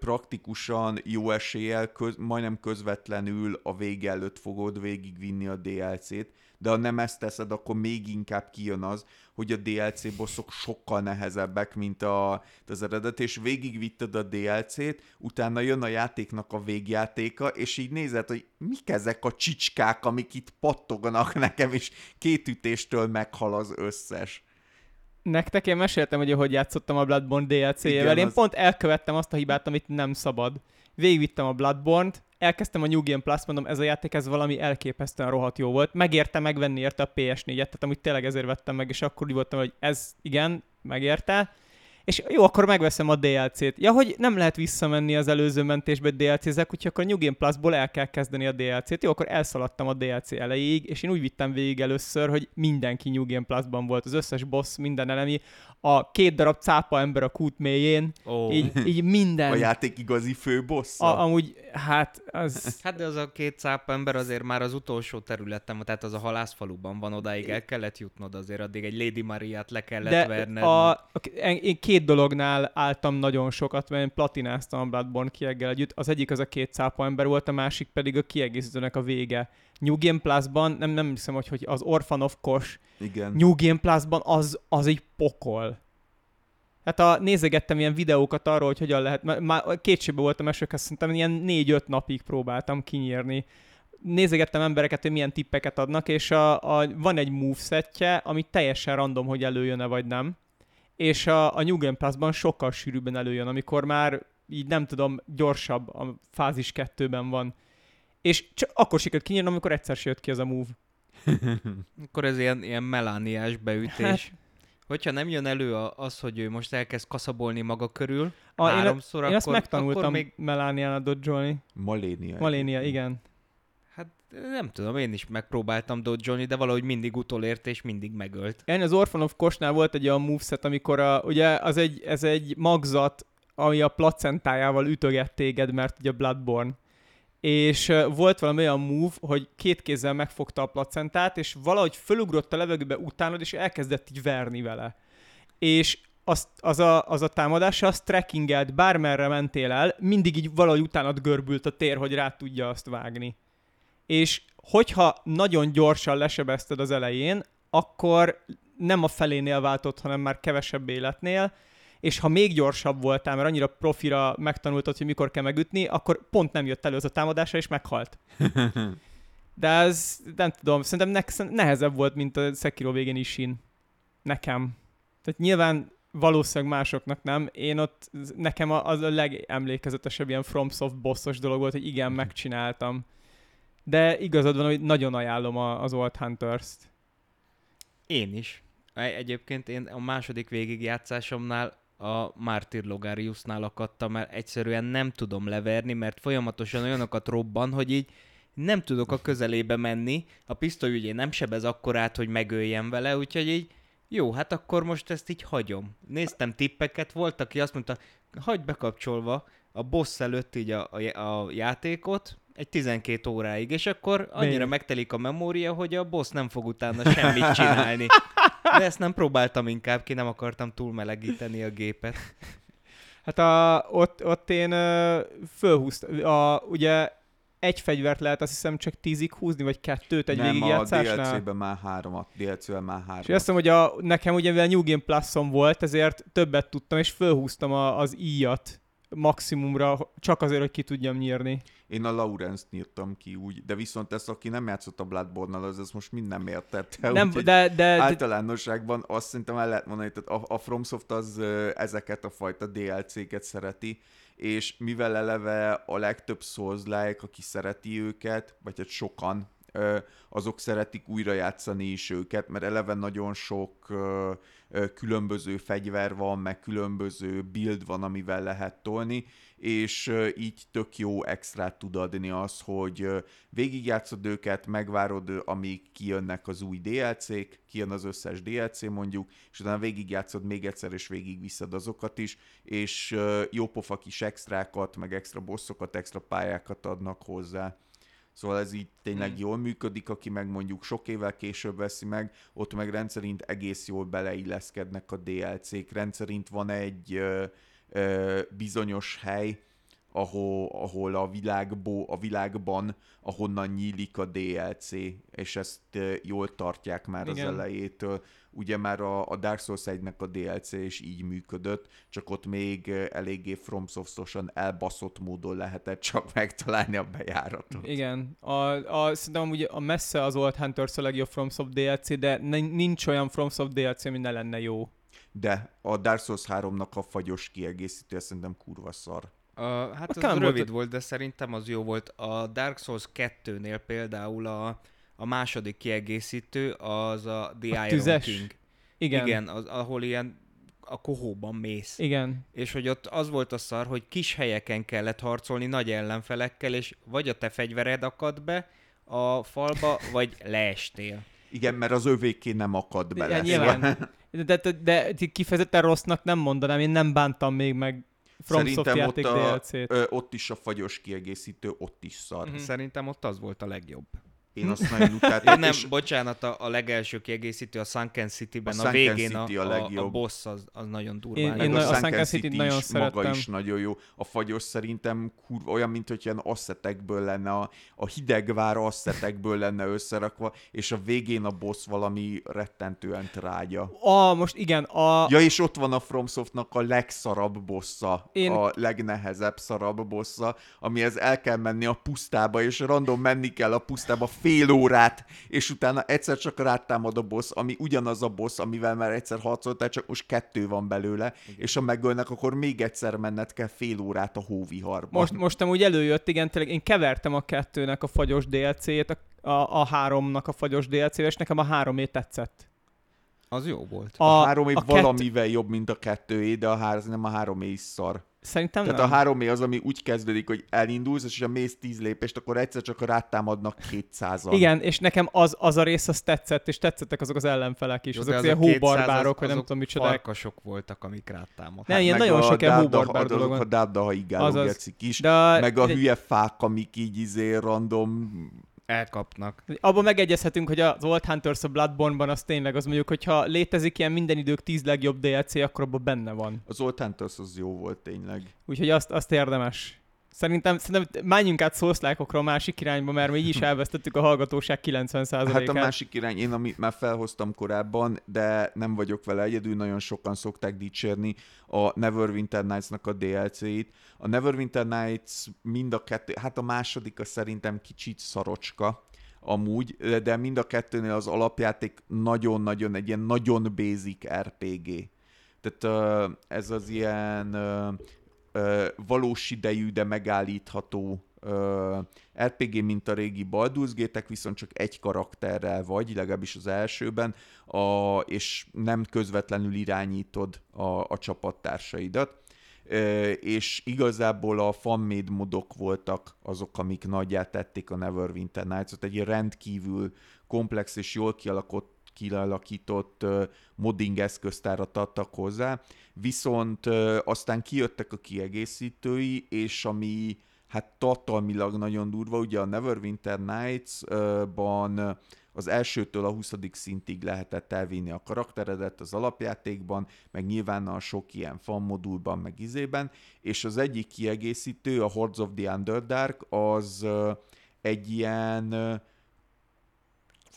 praktikusan jó eséllyel, köz, majdnem közvetlenül a vége előtt fogod végigvinni a DLC-t, de ha nem ezt teszed, akkor még inkább kijön az, hogy a DLC bosszok sokkal nehezebbek, mint a, az eredet, és végigvitted a DLC-t, utána jön a játéknak a végjátéka, és így nézed, hogy mik ezek a csicskák, amik itt pattoganak nekem, és két ütéstől meghal az összes. Nektek én meséltem, hogy hogy játszottam a Bloodborne DLC-jével. Én az... pont elkövettem azt a hibát, amit nem szabad. Végigvittem a Bloodborne-t, elkezdtem a New Game Plus, mondom, ez a játék, ez valami elképesztően rohadt jó volt. Megérte megvenni érte a PS4-et, tehát amúgy tényleg ezért vettem meg, és akkor úgy voltam, hogy ez igen, megérte és jó, akkor megveszem a DLC-t. Ja, hogy nem lehet visszamenni az előző mentésbe DLC-zek, úgyhogy akkor New Game Plus-ból el kell kezdeni a DLC-t. Jó, akkor elszaladtam a DLC elejéig, és én úgy vittem végig először, hogy mindenki New Game Plus-ban volt, az összes boss, minden elemi, a két darab cápa ember a kút mélyén, oh. így, így minden. A játék igazi főboss. A, amúgy, hát az... Hát de az a két cápa ember azért már az utolsó területen, tehát az a halászfaluban van, odáig el kellett jutnod azért, addig egy Lady Mariát le kellett de verned. A, a, én két dolognál álltam nagyon sokat, mert én platináztam a Bloodborne kieggel együtt. Az egyik az a két cápa ember volt, a másik pedig a kiegészítőnek a vége. New Game Plus-ban, nem, nem hiszem, hogy, hogy az Orphan of Kosh Igen. New Game Plus-ban az, az egy pokol. Hát a, nézegettem ilyen videókat arról, hogy hogyan lehet, már kétségbe voltam esőkhez, szerintem ilyen négy-öt napig próbáltam kinyírni. Nézegettem embereket, hogy milyen tippeket adnak, és a, a, van egy movesetje, ami teljesen random, hogy előjön-e vagy nem. És a, a New Game Plus-ban sokkal sűrűbben előjön, amikor már így nem tudom, gyorsabb a fázis kettőben van. És csak akkor sikerült kinyírnom, amikor egyszer se jött ki az a move. (laughs) akkor ez ilyen, ilyen melániás beütés. Hát, Hogyha nem jön elő az, hogy ő most elkezd kaszabolni maga körül, a, háromszor, én, akkor, én ezt megtanultam akkor még... Melánián a dodzsolni. Malénia. Malénia, igen. Hát nem tudom, én is megpróbáltam Johnny, de valahogy mindig utolért és mindig megölt. Én az Orphan of Kosnál volt egy olyan moveset, amikor a, ugye az egy, ez egy magzat, ami a placentájával ütöget téged, mert ugye Bloodborne. És volt valami olyan move, hogy két kézzel megfogta a placentát, és valahogy fölugrott a levegőbe utánod, és elkezdett így verni vele. És az, az, a, az a támadás, az trekkingelt, bármerre mentél el, mindig így valahogy utánad görbült a tér, hogy rá tudja azt vágni. És hogyha nagyon gyorsan lesebezted az elején, akkor nem a felénél váltott, hanem már kevesebb életnél, és ha még gyorsabb voltál, mert annyira profira megtanultad, hogy mikor kell megütni, akkor pont nem jött elő az a támadása, és meghalt. (laughs) De ez nem tudom, szerintem ne- nehezebb volt, mint a Sekiro végén is Nekem. Tehát nyilván valószínűleg másoknak nem. Én ott, nekem az a legemlékezetesebb ilyen FromSoft bossos dolog volt, hogy igen, megcsináltam. De igazad van, hogy nagyon ajánlom a, az Old Hunters-t. Én is. Egyébként én a második végigjátszásomnál a Martyr Logariusnál akadtam, mert egyszerűen nem tudom leverni, mert folyamatosan olyanokat robban, hogy így nem tudok a közelébe menni, a pisztoly ugye nem sebez akkorát, hogy megöljem vele, úgyhogy így jó, hát akkor most ezt így hagyom. Néztem tippeket, volt, aki azt mondta, hagyd bekapcsolva a boss előtt így a, a, a játékot, egy 12 óráig, és akkor annyira Még. megtelik a memória, hogy a boss nem fog utána semmit csinálni. De ezt nem próbáltam inkább ki, nem akartam túlmelegíteni a gépet. Hát a, ott, ott én uh, fölhúztam, a, ugye egy fegyvert lehet azt hiszem csak tízig húzni, vagy kettőt egy Nem, a DLC-ben már háromat, DLC-ben már három. És azt mondom, hogy a, nekem ugye mivel New Game Plus-on volt, ezért többet tudtam, és fölhúztam a, az íjat maximumra, csak azért, hogy ki tudjam nyírni. Én a Lawrence-t nyírtam ki úgy, de viszont ez, aki nem játszott a Bloodborne-nal, az, az most mind nem értette. Nem, úgy, de, de, általánosságban azt szerintem el lehet mondani, hogy a, a FromSoft az ezeket a fajta DLC-ket szereti, és mivel eleve a legtöbb souls aki szereti őket, vagy hát sokan, azok szeretik újra játszani is őket, mert eleve nagyon sok különböző fegyver van, meg különböző build van, amivel lehet tolni, és így tök jó extrát tud adni az, hogy végigjátszod őket, megvárod, amíg kijönnek az új DLC-k, kijön az összes DLC mondjuk, és utána végigjátszod még egyszer, és végigviszed azokat is, és jópofa kis extrákat, meg extra bosszokat, extra pályákat adnak hozzá. Szóval ez így tényleg hmm. jól működik, aki meg mondjuk sok évvel később veszi meg, ott meg rendszerint egész jól beleilleszkednek a DLC-k. Rendszerint van egy ö, ö, bizonyos hely, ahol, ahol a, világbo, a világban, ahonnan nyílik a DLC, és ezt jól tartják már Igen. az elejétől. Ugye már a, a Dark Souls 1-nek a DLC is így működött, csak ott még eléggé FromSoft-osan elbaszott módon lehetett csak megtalálni a bejáratot. Igen, a, a, szerintem ugye a messze az Old Hunters a legjobb FromSoft DLC, de nincs olyan FromSoft DLC, ami ne lenne jó. De a Dark Souls 3-nak a fagyos kiegészítője szerintem kurva szar. Uh, hát az rövid volt, volt, de szerintem az jó volt. A Dark Souls 2-nél például a, a második kiegészítő az a The a Iron tüzes. King. Igen. Igen, az, ahol ilyen a kohóban mész. Igen. És hogy ott az volt a szar, hogy kis helyeken kellett harcolni nagy ellenfelekkel, és vagy a te fegyvered akad be a falba, vagy leestél. Igen, mert az övéké nem akad bele. Ja, nyilván. De, de, de, de kifejezetten rossznak nem mondanám, én nem bántam még meg FromSoft Szerintem ott, a, ö, ott is a fagyos kiegészítő, ott is szar. Mm-hmm. Szerintem ott az volt a legjobb. Én azt nagyon utáltam. nem, és... bocsánat, a, a legelső kiegészítő a Sunken City-ben, a, a végén City a, a, a, a boss az, az nagyon durván. Én, én a, a Sunken City, City nagyon is, szerettem. maga is nagyon jó. A fagyos szerintem kurva, olyan, mint hogy ilyen asszetekből lenne, a, a hidegvár asszetekből lenne összerakva, és a végén a boss valami rettentően trágya. A, most igen, a... Ja, és ott van a FromSoftnak a legszarabb bossa, én... a legnehezebb szarabb bossa, amihez el kell menni a pusztába, és random menni kell a pusztába fél órát, és utána egyszer csak rátámad a boss, ami ugyanaz a boss, amivel már egyszer harcoltál, csak most kettő van belőle, igen. és ha megölnek, akkor még egyszer menned kell fél órát a hóviharban. Most, most úgy előjött, igen, tényleg én kevertem a kettőnek a fagyos DLC-t, a, a, a háromnak a fagyos DLC-vel, és nekem a háromé tetszett. Az jó volt. A, a három év valamivel kett... jobb, mint a kettőé, de a három, nem a három is szar. Szerintem Tehát nem. a három az, ami úgy kezdődik, hogy elindulsz, és ha mész tíz lépést, akkor egyszer csak rátámadnak 200 Igen, és nekem az, az a rész az tetszett, és tetszettek azok az ellenfelek is, Jó, azok az ilyen hóbarbárok, vagy nem tudom micsoda. Farkasok voltak, amik rátámadtak. Nem, ilyen nagyon sok ilyen hóbarbár dolog van. A ha igáló is, de, meg a de... hülye fák, amik így izé random elkapnak. Abban megegyezhetünk, hogy az Old Hunters a Bloodborne-ban az tényleg az mondjuk, hogyha létezik ilyen minden idők tíz legjobb DLC, akkor abban benne van. Az Old Hunters az jó volt tényleg. Úgyhogy azt, azt érdemes. Szerintem, szerintem menjünk át szószlákokra a másik irányba, mert mi így is (laughs) elvesztettük a hallgatóság 90%-át. Hát a másik irány, én amit már felhoztam korábban, de nem vagyok vele egyedül, nagyon sokan szokták dicsérni a Neverwinter Nights-nak a DLC-t. A Neverwinter Nights mind a kettő, hát a második a szerintem kicsit szarocska, amúgy, de mind a kettőnél az alapjáték nagyon-nagyon egy ilyen nagyon basic RPG. Tehát ez az ilyen valós idejű, de megállítható RPG, mint a régi Baldur's Gate-ek, viszont csak egy karakterrel vagy, legalábbis az elsőben, a, és nem közvetlenül irányítod a, a csapattársaidat. és igazából a fanmade modok voltak azok, amik nagyját tették a Neverwinter Nights-ot. Egy rendkívül komplex és jól kialakott kialakított modding eszköztárat adtak hozzá, viszont aztán kijöttek a kiegészítői, és ami hát tartalmilag nagyon durva, ugye a Neverwinter Nights-ban az elsőtől a 20. szintig lehetett elvinni a karakteredet az alapjátékban, meg nyilván a sok ilyen fan modulban, meg izében, és az egyik kiegészítő, a Hordes of the Underdark, az egy ilyen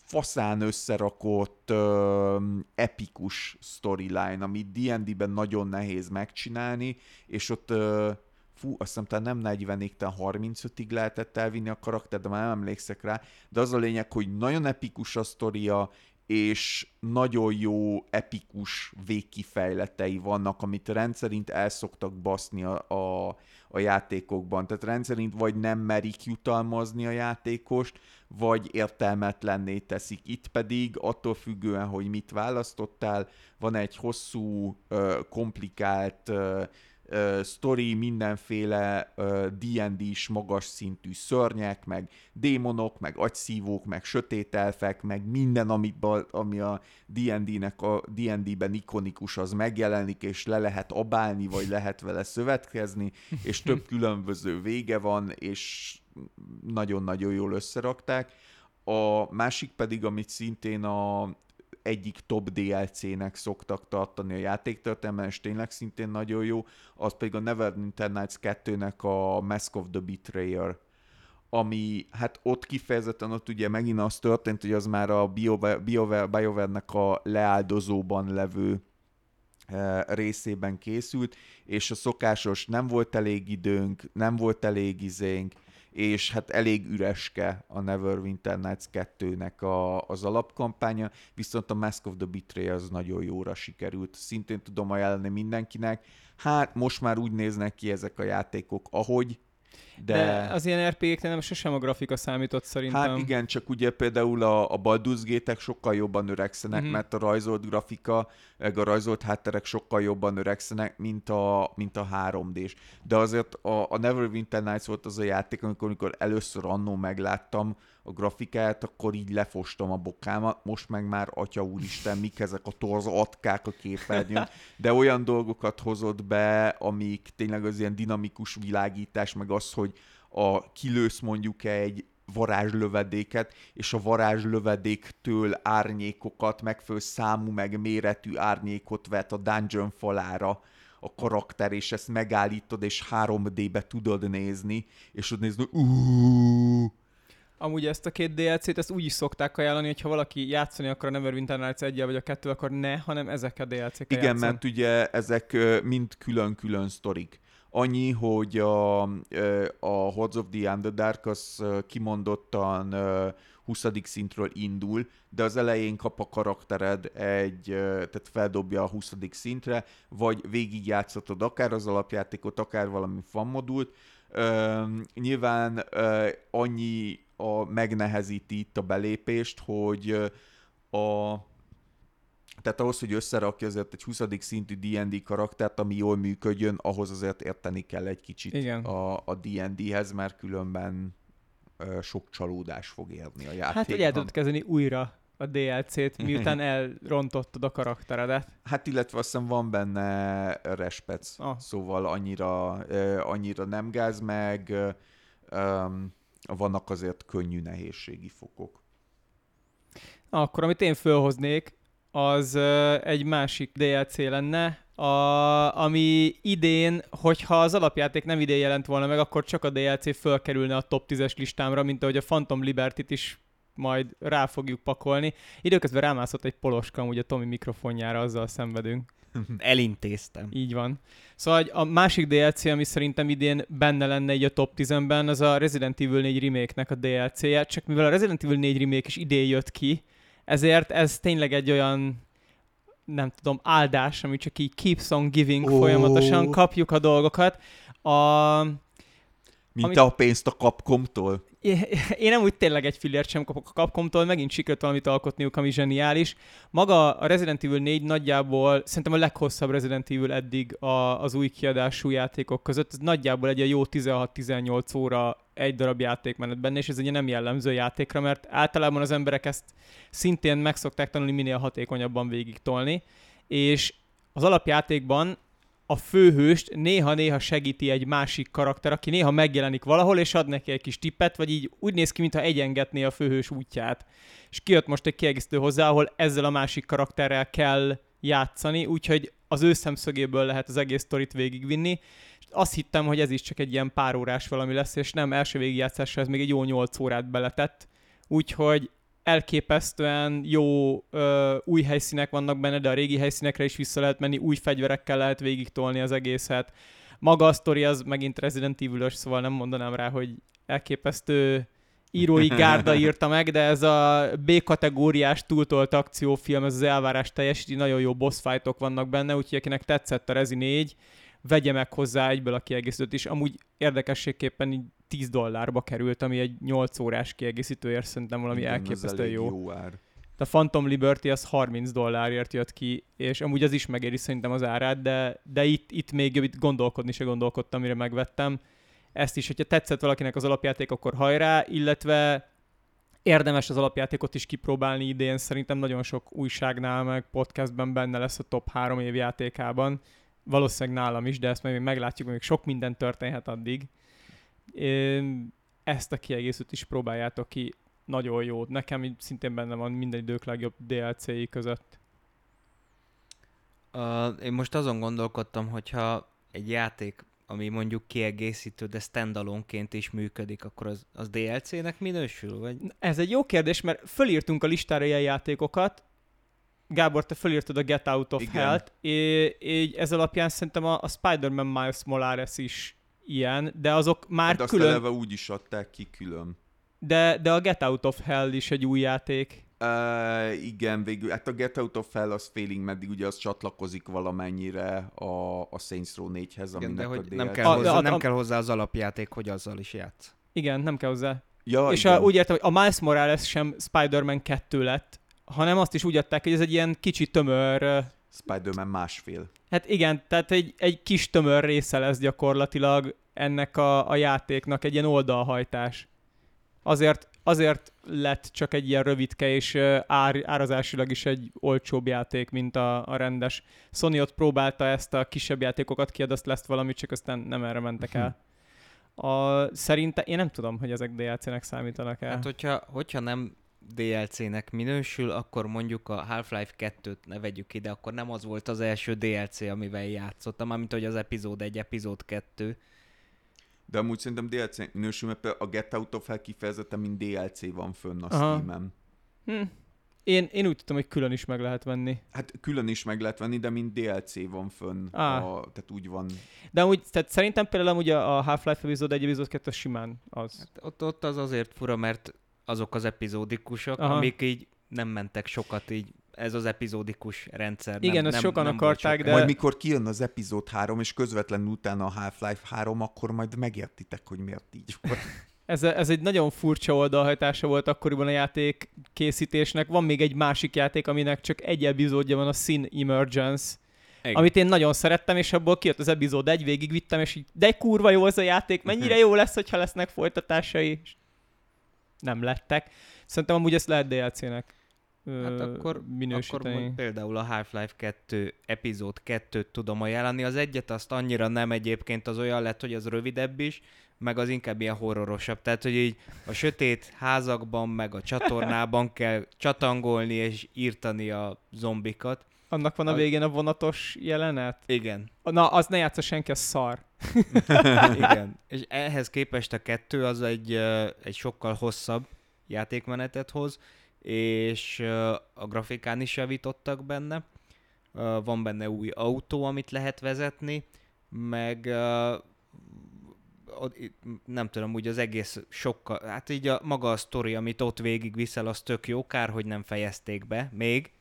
faszán összerakott uh, epikus storyline, amit D&D-ben nagyon nehéz megcsinálni, és ott uh, fú, azt hiszem talán nem 40-ig, 35-ig lehetett elvinni a karakter, de már nem emlékszek rá, de az a lényeg, hogy nagyon epikus a sztoria, és nagyon jó, epikus végkifejletei vannak, amit rendszerint el szoktak baszni a, a, a játékokban. Tehát rendszerint vagy nem merik jutalmazni a játékost, vagy értelmetlenné teszik. Itt pedig attól függően, hogy mit választottál, van egy hosszú, komplikált story, mindenféle D&D-s magas szintű szörnyek, meg démonok, meg agyszívók, meg sötét elfek, meg minden, amit, ami a D&D-nek a D&D-ben ikonikus, az megjelenik, és le lehet abálni, vagy lehet vele szövetkezni, és több (laughs) különböző vége van, és nagyon-nagyon jól összerakták. A másik pedig, amit szintén a egyik top DLC-nek szoktak tartani a játéktörténelmen, és tényleg szintén nagyon jó, az pedig a Neverwinter Nights 2-nek a Mask of the Betrayer, ami hát ott kifejezetten ott ugye megint az történt, hogy az már a BioWare, BioWare-nek a leáldozóban levő eh, részében készült, és a szokásos nem volt elég időnk, nem volt elég izénk, és hát elég üreske a Neverwinter Nights 2-nek a, az alapkampánya, viszont a Mask of the Betray az nagyon jóra sikerült. Szintén tudom ajánlani mindenkinek. Hát most már úgy néznek ki ezek a játékok, ahogy de... de az ilyen RPG-knél nem sosem a grafika számított szerintem. Hát igen, csak ugye például a, a Baldur's Gate-ek sokkal jobban öregszenek, mm-hmm. mert a rajzolt grafika, meg a rajzolt hátterek sokkal jobban öregszenek, mint a, mint a 3D-s. De azért a, a Neverwinter Nights volt az a játék, amikor, amikor először annó megláttam, a grafikát, akkor így lefostam a bokámat, most meg már atya úristen, mik ezek a torz atkák a képernyőn, de olyan dolgokat hozott be, amik tényleg az ilyen dinamikus világítás, meg az, hogy a kilősz mondjuk egy varázslövedéket, és a varázslövedéktől árnyékokat, megfő számú, meg méretű árnyékot vet a dungeon falára a karakter, és ezt megállítod, és 3D-be tudod nézni, és ott nézni, uuuuh, Amúgy ezt a két DLC-t, ezt úgy is szokták ajánlani, hogy ha valaki játszani akar a Neverwinter Nights 1 vagy a kettő, akkor ne, hanem ezek a DLC-k Igen, játszon. mert ugye ezek mind külön-külön sztorik. Annyi, hogy a, a Hordes of the Underdark az kimondottan 20. szintről indul, de az elején kap a karaktered egy, tehát feldobja a 20. szintre, vagy végigjátszhatod akár az alapjátékot, akár valami fanmodult. Uh, nyilván annyi a, megnehezíti itt a belépést, hogy a tehát ahhoz, hogy összerakja azért egy 20. szintű D&D karaktert, ami jól működjön, ahhoz azért érteni kell egy kicsit Igen. a, a D&D-hez, mert különben ö, sok csalódás fog érni a játékban. Hát, hogy el tudod kezdeni újra a DLC-t, miután (laughs) elrontottad a karakteredet. Hát, illetve azt hiszem van benne respec, ah. szóval annyira, uh, annyira nem gáz meg, um, vannak azért könnyű nehézségi fokok. Akkor amit én fölhoznék, az egy másik DLC lenne, a, ami idén, hogyha az alapjáték nem idén jelent volna meg, akkor csak a DLC fölkerülne a top 10-es listámra, mint ahogy a Phantom Liberty-t is majd rá fogjuk pakolni. Időközben rámászott egy poloska, ugye Tomi mikrofonjára, azzal szenvedünk. Elintéztem. Így van. Szóval a másik DLC, ami szerintem idén benne lenne így a top 10-ben, az a Resident Evil 4 remake-nek a DLC-je, csak mivel a Resident Evil 4 remake is idén jött ki, ezért ez tényleg egy olyan nem tudom, áldás, ami csak így keeps on giving oh. folyamatosan, kapjuk a dolgokat. A, Mint amit... a pénzt a Capcomtól én nem úgy tényleg egy fillért sem kapok a Capcomtól, megint sikerült valamit alkotniuk, ami zseniális. Maga a Resident Evil 4 nagyjából szerintem a leghosszabb Resident Evil eddig a, az új kiadású játékok között. Ez nagyjából egy jó 16-18 óra egy darab játékmenet benne, és ez egy nem jellemző játékra, mert általában az emberek ezt szintén meg szokták tanulni minél hatékonyabban végig tolni, és az alapjátékban a főhőst néha-néha segíti egy másik karakter, aki néha megjelenik valahol, és ad neki egy kis tippet, vagy így úgy néz ki, mintha egyengetné a főhős útját. És kijött most egy kiegészítő hozzá, ahol ezzel a másik karakterrel kell játszani, úgyhogy az ő szemszögéből lehet az egész sztorit végigvinni. És azt hittem, hogy ez is csak egy ilyen pár órás valami lesz, és nem, első végigjátszásra ez még egy jó 8 órát beletett. Úgyhogy elképesztően jó ö, új helyszínek vannak benne, de a régi helyszínekre is vissza lehet menni, új fegyverekkel lehet végig tolni az egészet. Maga a sztori az megint Resident evil szóval nem mondanám rá, hogy elképesztő írói gárda (laughs) írta meg, de ez a B-kategóriás túltolt akciófilm, ez az elvárás teljesíti, nagyon jó boss fightok vannak benne, úgyhogy akinek tetszett a Rezi 4, vegye meg hozzá egyből a kiegészítőt is. Amúgy érdekességképpen így 10 dollárba került, ami egy 8 órás kiegészítőért szerintem valami Igen, elképesztően jó. jó ár. A Phantom Liberty az 30 dollárért jött ki, és amúgy az is megéri szerintem az árát, de, de itt, itt még itt gondolkodni se gondolkodtam, mire megvettem. Ezt is, hogyha tetszett valakinek az alapjáték, akkor hajrá, illetve érdemes az alapjátékot is kipróbálni idén, szerintem nagyon sok újságnál, meg podcastben benne lesz a top 3 év játékában. Valószínűleg nálam is, de ezt még meglátjuk, még sok minden történhet addig ezt a kiegészítőt is próbáljátok ki, nagyon jó. Nekem szintén benne van minden idők legjobb DLC-i között. Uh, én most azon gondolkodtam, hogyha egy játék, ami mondjuk kiegészítő, de standalone-ként is működik, akkor az, az DLC-nek minősül? Vagy? Ez egy jó kérdés, mert fölírtunk a listára ilyen játékokat, Gábor, te fölírtad a Get Out of Hell-t, és ez alapján szerintem a, a Spider-Man Miles Morales is ilyen, de azok már de külön... azt úgy is adták ki külön. De, de a Get Out of Hell is egy új játék. Uh, igen, végül, hát a Get Out of Hell az félig meddig ugye az csatlakozik valamennyire a, a Saints Row 4-hez, igen, de hogy nem, kell hozzá, a, a, nem kell hozzá az alapjáték, hogy azzal is játsz. Igen, nem kell hozzá. Ja, és a, úgy értem, hogy a Miles Morales sem Spider-Man 2 lett, hanem azt is úgy adták, hogy ez egy ilyen kicsi tömör Spider-Man másfél. Hát igen, tehát egy, egy kis tömör része lesz gyakorlatilag ennek a, a játéknak, egy ilyen oldalhajtás. Azért, azért lett csak egy ilyen rövidke, és ár, árazásilag is egy olcsóbb játék, mint a, a rendes. Sony ott próbálta ezt a kisebb játékokat kiad, azt lesz valami, csak aztán nem erre mentek el. A, szerintem, én nem tudom, hogy ezek DLC-nek számítanak el. Hát hogyha, hogyha nem DLC-nek minősül, akkor mondjuk a Half-Life 2-t ne vegyük ide, akkor nem az volt az első DLC, amivel játszottam, amint hogy az epizód 1, epizód 2. De amúgy szerintem DLC minősül, mert a Get Out of Hell kifejezetten, mint DLC van fönn a Steam-en. Hm. Én, én úgy tudtam, hogy külön is meg lehet venni. Hát külön is meg lehet venni, de mint DLC van fönn. Ah. A, tehát úgy van. De amúgy, tehát szerintem például amúgy a Half-Life epizód 1, epizód 2 simán az. Hát ott, ott az azért fura, mert azok az epizódikusok, Aha. amik így nem mentek sokat így ez az epizódikus rendszer. Igen, nem, ezt sokan nem akarták, de... Majd mikor kijön az epizód 3, és közvetlenül utána a Half-Life 3, akkor majd megértitek, hogy miért így van. (laughs) Ez, ez egy nagyon furcsa oldalhajtása volt akkoriban a játék készítésnek. Van még egy másik játék, aminek csak egy epizódja van, a Sin Emergence, igen. amit én nagyon szerettem, és abból kijött az epizód egy, végigvittem, és így, de kurva jó ez a játék, mennyire jó lesz, hogyha lesznek folytatásai. Nem lettek. Szerintem amúgy ezt lehet DLC-nek hát akkor, minősíteni. Akkor például a Half-Life 2 epizód 2-t tudom ajánlani. Az egyet azt annyira nem egyébként az olyan lett, hogy az rövidebb is, meg az inkább ilyen horrorosabb. Tehát, hogy így a sötét házakban, meg a csatornában (laughs) kell csatangolni és írtani a zombikat. Annak van a végén a vonatos jelenet? Igen. Na, az ne játsza senki, a szar. (laughs) Igen. És ehhez képest a kettő az egy, egy sokkal hosszabb játékmenetet hoz, és a grafikán is javítottak benne. Van benne új autó, amit lehet vezetni, meg nem tudom, úgy az egész sokkal, hát így a maga a sztori, amit ott végig viszel, az tök jó, kár, hogy nem fejezték be még.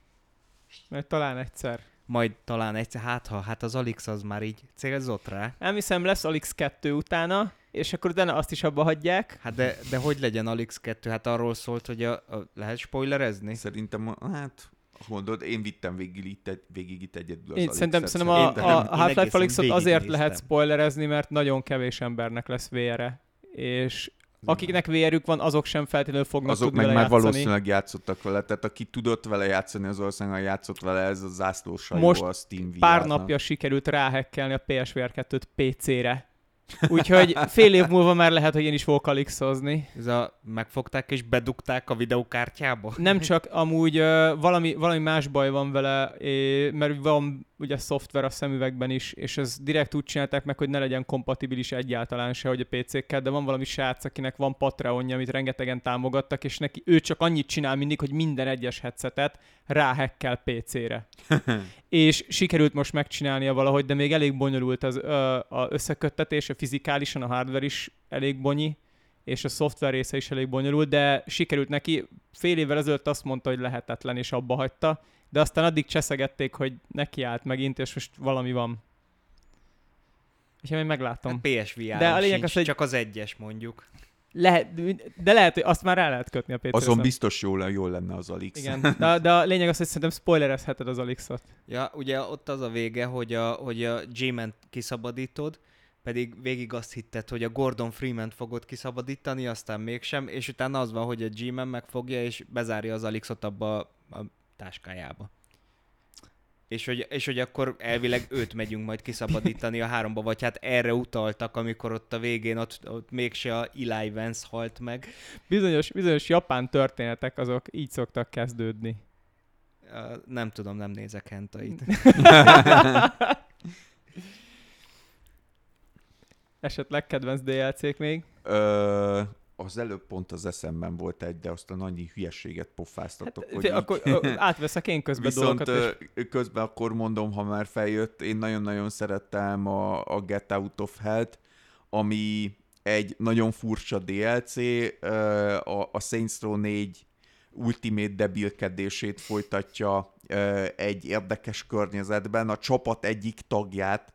Mert talán egyszer. Majd talán egyszer, hát ha, hát az Alix az már így célzott rá. Nem hiszem, lesz Alix 2 utána, és akkor utána azt is abba hagyják. Hát de, de hogy legyen Alix 2? Hát arról szólt, hogy a, a, lehet spoilerezni? Szerintem, hát mondod, én vittem végig itt, végig itt egyedül az én szerintem, szerintem a, a, a Half-Life Alyxot azért lehet spoilerezni, mert nagyon kevés embernek lesz VR-e. És akiknek VR-ük van, azok sem feltétlenül fognak azok tudni meg vele már játszani. valószínűleg játszottak vele, tehát aki tudott vele játszani, az országban játszott vele, ez a zászlósajó Most a Steam VR-nak. pár napja sikerült ráhekkelni a PSVR 2-t PC-re Úgyhogy fél év múlva már lehet, hogy én is fogok alixozni. Ez a megfogták és bedugták a videokártyába? Nem csak, amúgy uh, valami, valami más baj van vele, é, mert van ugye szoftver a szemüvegben is, és ez direkt úgy csinálták meg, hogy ne legyen kompatibilis egyáltalán se, hogy a PC-kkel, de van valami srác, akinek van Patreonja, amit rengetegen támogattak, és neki ő csak annyit csinál mindig, hogy minden egyes headsetet ráhekkel PC-re. (laughs) és sikerült most megcsinálnia valahogy, de még elég bonyolult az ö, a fizikálisan a hardware is elég bonyi, és a szoftver része is elég bonyolult, de sikerült neki, fél évvel ezelőtt azt mondta, hogy lehetetlen, és abba hagyta, de aztán addig cseszegették, hogy neki állt megint, és most valami van. És én meglátom. Hát PSVR de a lényeg az, hogy csak az egyes mondjuk. Lehet, de lehet, hogy azt már rá lehet kötni a pc Azon biztos jól, jól lenne az Alix. Igen, de, de a lényeg az, hogy szerintem spoilerezheted az Alixot. Ja, ugye ott az a vége, hogy a, hogy a G-ment kiszabadítod, pedig végig azt hitted, hogy a Gordon Freeman fogod kiszabadítani, aztán mégsem, és utána az van, hogy a G-man megfogja, és bezárja az Alixot abba a táskájába. És hogy, és hogy akkor elvileg őt megyünk majd kiszabadítani a háromba, vagy hát erre utaltak, amikor ott a végén ott, ott mégse a Eli Vance halt meg. Bizonyos, bizonyos japán történetek azok így szoktak kezdődni. Uh, nem tudom, nem nézek hentait. (laughs) (laughs) Esetleg kedvenc DLC-k még? Ö, az előbb pont az eszemben volt egy, de aztán annyi hülyeséget pofáztatok, hát, hogy akkor így... (laughs) átveszek én közben Viszont dolgokat, és... közben akkor mondom, ha már feljött, én nagyon-nagyon szerettem a, a Get Out of Hell-t, ami egy nagyon furcsa DLC, a, a Saints Row 4 ultimate debilkedését folytatja egy érdekes környezetben. A csapat egyik tagját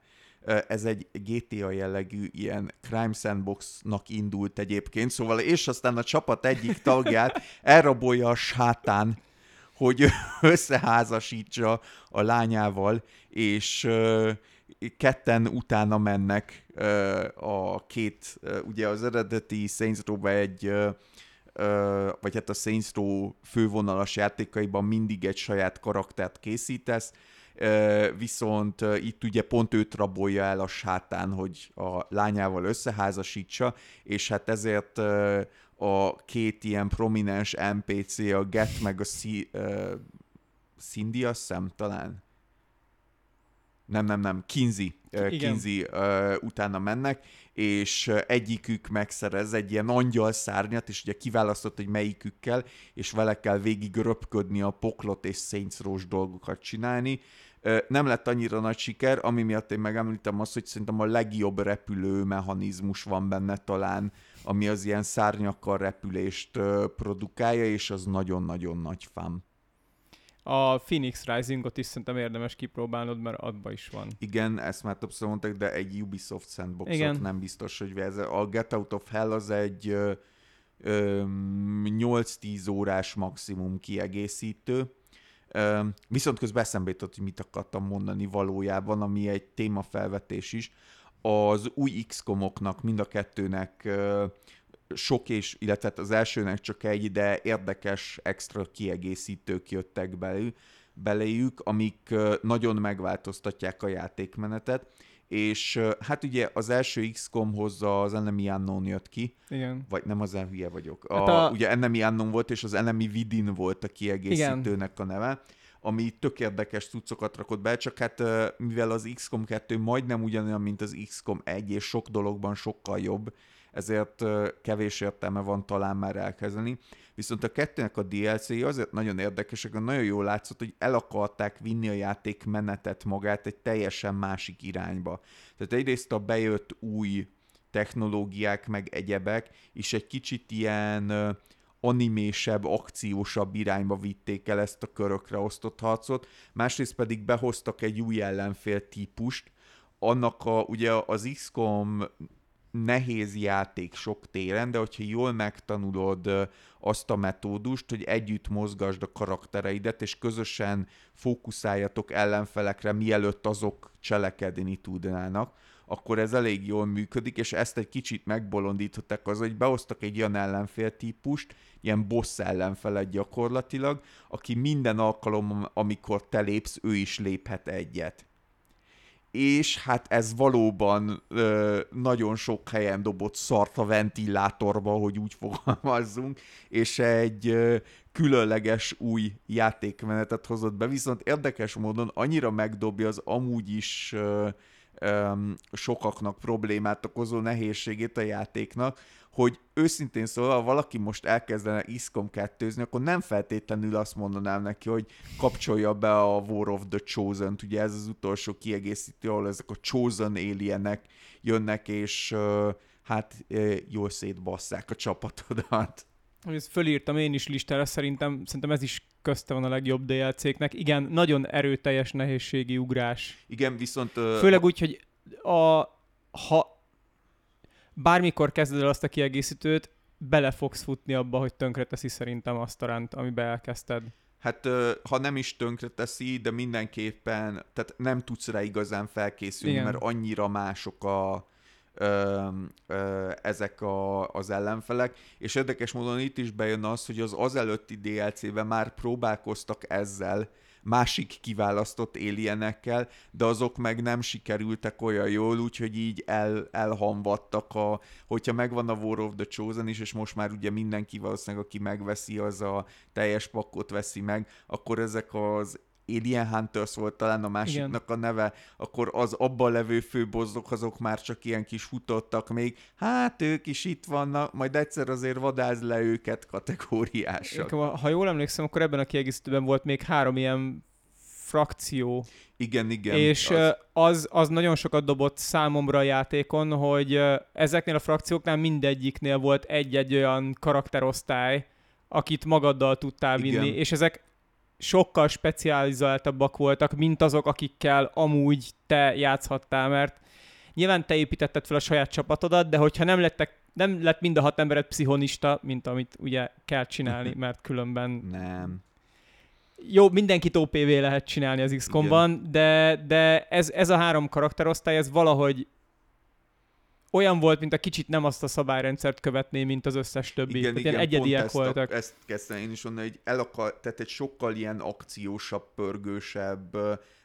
ez egy GTA jellegű ilyen crime sandboxnak indult egyébként, szóval és aztán a csapat egyik tagját (laughs) elrabolja a sátán, hogy (laughs) összeházasítsa a lányával, és ketten utána mennek a két, ugye az eredeti Saints row egy vagy hát a Saints Row fővonalas játékaiban mindig egy saját karaktert készítesz, viszont itt ugye pont őt rabolja el a sátán, hogy a lányával összeházasítsa, és hát ezért a két ilyen prominens NPC, a Get meg a Cindy, azt hiszem, talán? Nem, nem, nem, Kinsey, Kinsey uh, utána mennek, és egyikük megszerez egy ilyen angyal szárnyat, és ugye kiválasztott, hogy melyikükkel, és vele kell végig röpködni a poklot és Saints dolgokat csinálni, nem lett annyira nagy siker, ami miatt én megemlítem azt, hogy szerintem a legjobb repülő mechanizmus van benne talán, ami az ilyen szárnyakkal repülést produkálja, és az nagyon-nagyon nagy fám. A Phoenix Risingot is szerintem érdemes kipróbálnod, mert abba is van. Igen, ezt már többször mondtak, de egy Ubisoft sandboxot Igen. nem biztos, hogy ez a Get Out of Hell az egy 8-10 órás maximum kiegészítő. Viszont közben eszembe jutott, hogy mit akartam mondani valójában, ami egy témafelvetés is. Az új XCOM-oknak, mind a kettőnek sok és, illetve hát az elsőnek csak egy, de érdekes extra kiegészítők jöttek belül, beléjük, amik nagyon megváltoztatják a játékmenetet, és hát ugye az első XCOM hozza az Enemy Unknown jött ki, Igen. vagy nem az hülye vagyok. A, hát a... Ugye Enemy Unknown volt, és az Enemy Within volt a kiegészítőnek Igen. a neve, ami tök érdekes cuccokat rakott be, csak hát mivel az XCOM 2 majdnem ugyanolyan, mint az XCOM 1, és sok dologban sokkal jobb, ezért kevés értelme van talán már elkezdeni. Viszont a kettőnek a dlc azért nagyon érdekesek, nagyon jól látszott, hogy el akarták vinni a játék menetet magát egy teljesen másik irányba. Tehát egyrészt a bejött új technológiák, meg egyebek, és egy kicsit ilyen animésebb, akciósabb irányba vitték el ezt a körökre osztott harcot, másrészt pedig behoztak egy új ellenfél típust, annak a, ugye az XCOM nehéz játék sok téren, de hogyha jól megtanulod azt a metódust, hogy együtt mozgasd a karaktereidet, és közösen fókuszáljatok ellenfelekre, mielőtt azok cselekedni tudnának, akkor ez elég jól működik, és ezt egy kicsit megbolondították az, hogy behoztak egy olyan ellenfél típust, ilyen boss ellenfelet gyakorlatilag, aki minden alkalom, amikor te lépsz, ő is léphet egyet és hát ez valóban ö, nagyon sok helyen dobott szart a ventilátorba, hogy úgy fogalmazzunk, és egy ö, különleges új játékmenetet hozott be, viszont érdekes módon annyira megdobja az amúgy is ö, ö, sokaknak problémát okozó nehézségét a játéknak, hogy őszintén szóval, ha valaki most elkezdene 2 akkor nem feltétlenül azt mondanám neki, hogy kapcsolja be a War of the Chosen-t, ugye ez az utolsó kiegészítő, ahol ezek a Chosen alienek jönnek, és hát jól szétbasszák a csapatodat. Ezt fölírtam én is listára, szerintem, szerintem ez is közte van a legjobb DLC-knek. Igen, nagyon erőteljes nehézségi ugrás. Igen, viszont... Főleg úgy, hogy a, ha bármikor kezded el azt a kiegészítőt, bele fogsz futni abba, hogy tönkreteszi szerintem azt a ránt, amiben elkezdted. Hát ha nem is tönkre teszi, de mindenképpen, tehát nem tudsz rá igazán felkészülni, Igen. mert annyira mások a, ö, ö, ezek a, az ellenfelek, és érdekes módon itt is bejön az, hogy az az előtti DLC-ben már próbálkoztak ezzel, másik kiválasztott alienekkel, de azok meg nem sikerültek olyan jól, úgyhogy így el, elhamvadtak a, hogyha megvan a War of the Chosen is, és most már ugye mindenki valószínűleg, aki megveszi, az a teljes pakkot veszi meg, akkor ezek az Alien Hunters volt talán a másiknak Igen. a neve, akkor az abban levő főbozdok, azok már csak ilyen kis futottak még, hát ők is itt vannak, majd egyszer azért vadáz le őket kategóriásak. Ha jól emlékszem, akkor ebben a kiegészítőben volt még három ilyen frakció. Igen, igen. És az... Az, az nagyon sokat dobott számomra a játékon, hogy ezeknél a frakcióknál mindegyiknél volt egy-egy olyan karakterosztály, akit magaddal tudtál vinni, igen. és ezek sokkal specializáltabbak voltak, mint azok, akikkel amúgy te játszhattál, mert nyilván te építetted fel a saját csapatodat, de hogyha nem lettek nem lett mind a hat embered pszichonista, mint amit ugye kell csinálni, (laughs) mert különben... Nem. Jó, mindenkit OPV lehet csinálni az XCOM-ban, de, de ez, ez a három karakterosztály, ez valahogy olyan volt, mint a kicsit nem azt a szabályrendszert követné, mint az összes többi. Igen, igen, ilyen egyediek ezt voltak. A, ezt kezdtem én is mondani, hogy el akar, tehát egy sokkal ilyen akciósabb, pörgősebb,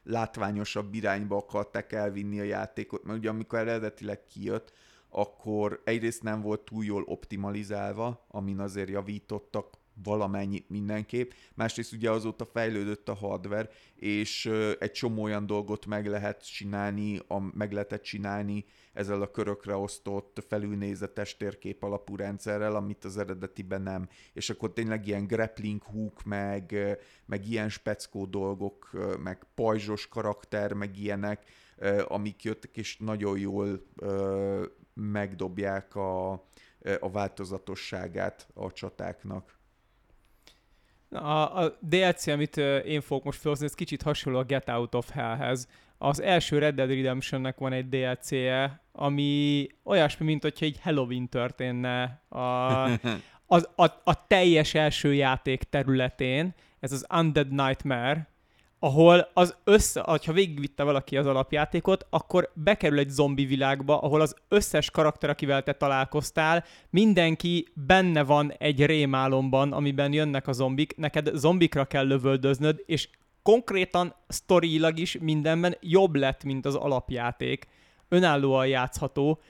látványosabb irányba akarták elvinni a játékot, mert ugye amikor eredetileg kijött, akkor egyrészt nem volt túl jól optimalizálva, amin azért javítottak valamennyit mindenképp. Másrészt ugye azóta fejlődött a hardware, és egy csomó olyan dolgot meg lehet csinálni, a, meg lehetett csinálni ezzel a körökre osztott, felülnézetes térkép alapú rendszerrel, amit az eredetiben nem. És akkor tényleg ilyen grappling hook, meg, meg ilyen speckó dolgok, meg pajzsos karakter, meg ilyenek, amik jöttek, és nagyon jól megdobják a, a változatosságát a csatáknak. A, a DLC, amit én fogok most felhozni, ez kicsit hasonló a Get Out of Hellhez. Az első Red Dead Redemptionnek van egy DLC-je, ami olyasmi, mint hogyha egy Halloween történne a, (laughs) az, a, a teljes első játék területén, ez az Undead Nightmare, ahol az össze, ha végigvitte valaki az alapjátékot, akkor bekerül egy zombi világba, ahol az összes karakter, akivel te találkoztál, mindenki benne van egy rémálomban, amiben jönnek a zombik, neked zombikra kell lövöldöznöd, és konkrétan sztorilag is mindenben jobb lett, mint az alapjáték. Önállóan játszható.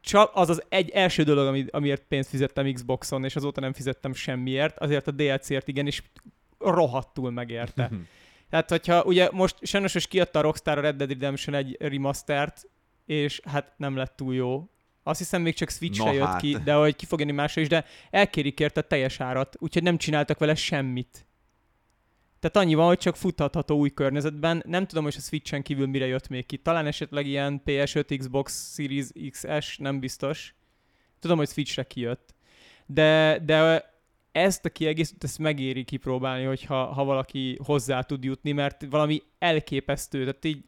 Csak az az egy első dolog, amiért pénzt fizettem Xboxon, és azóta nem fizettem semmiért, azért a DLC-ért igen, és rohadtul megérte. (laughs) Tehát, hogyha ugye most sajnos is kiadta a Rockstar a Red Dead Redemption egy remastert, és hát nem lett túl jó. Azt hiszem még csak Switch-re no, jött hát. ki, de hogy ki fog jönni másra is, de elkérik érte a teljes árat, úgyhogy nem csináltak vele semmit. Tehát annyi van, hogy csak futhatható új környezetben. Nem tudom, hogy a Switch-en kívül mire jött még ki. Talán esetleg ilyen PS5, Xbox Series XS, nem biztos. Tudom, hogy Switch-re kijött. De, de ezt a kiegészítőt, ezt megéri kipróbálni, hogyha ha valaki hozzá tud jutni, mert valami elképesztő, tehát így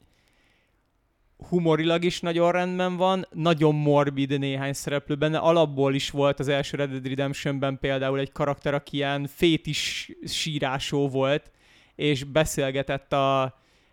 humorilag is nagyon rendben van, nagyon morbid néhány szereplő benne, alapból is volt az első Red Dead Redemptionben például egy karakter, aki ilyen fétis sírásó volt, és beszélgetett a,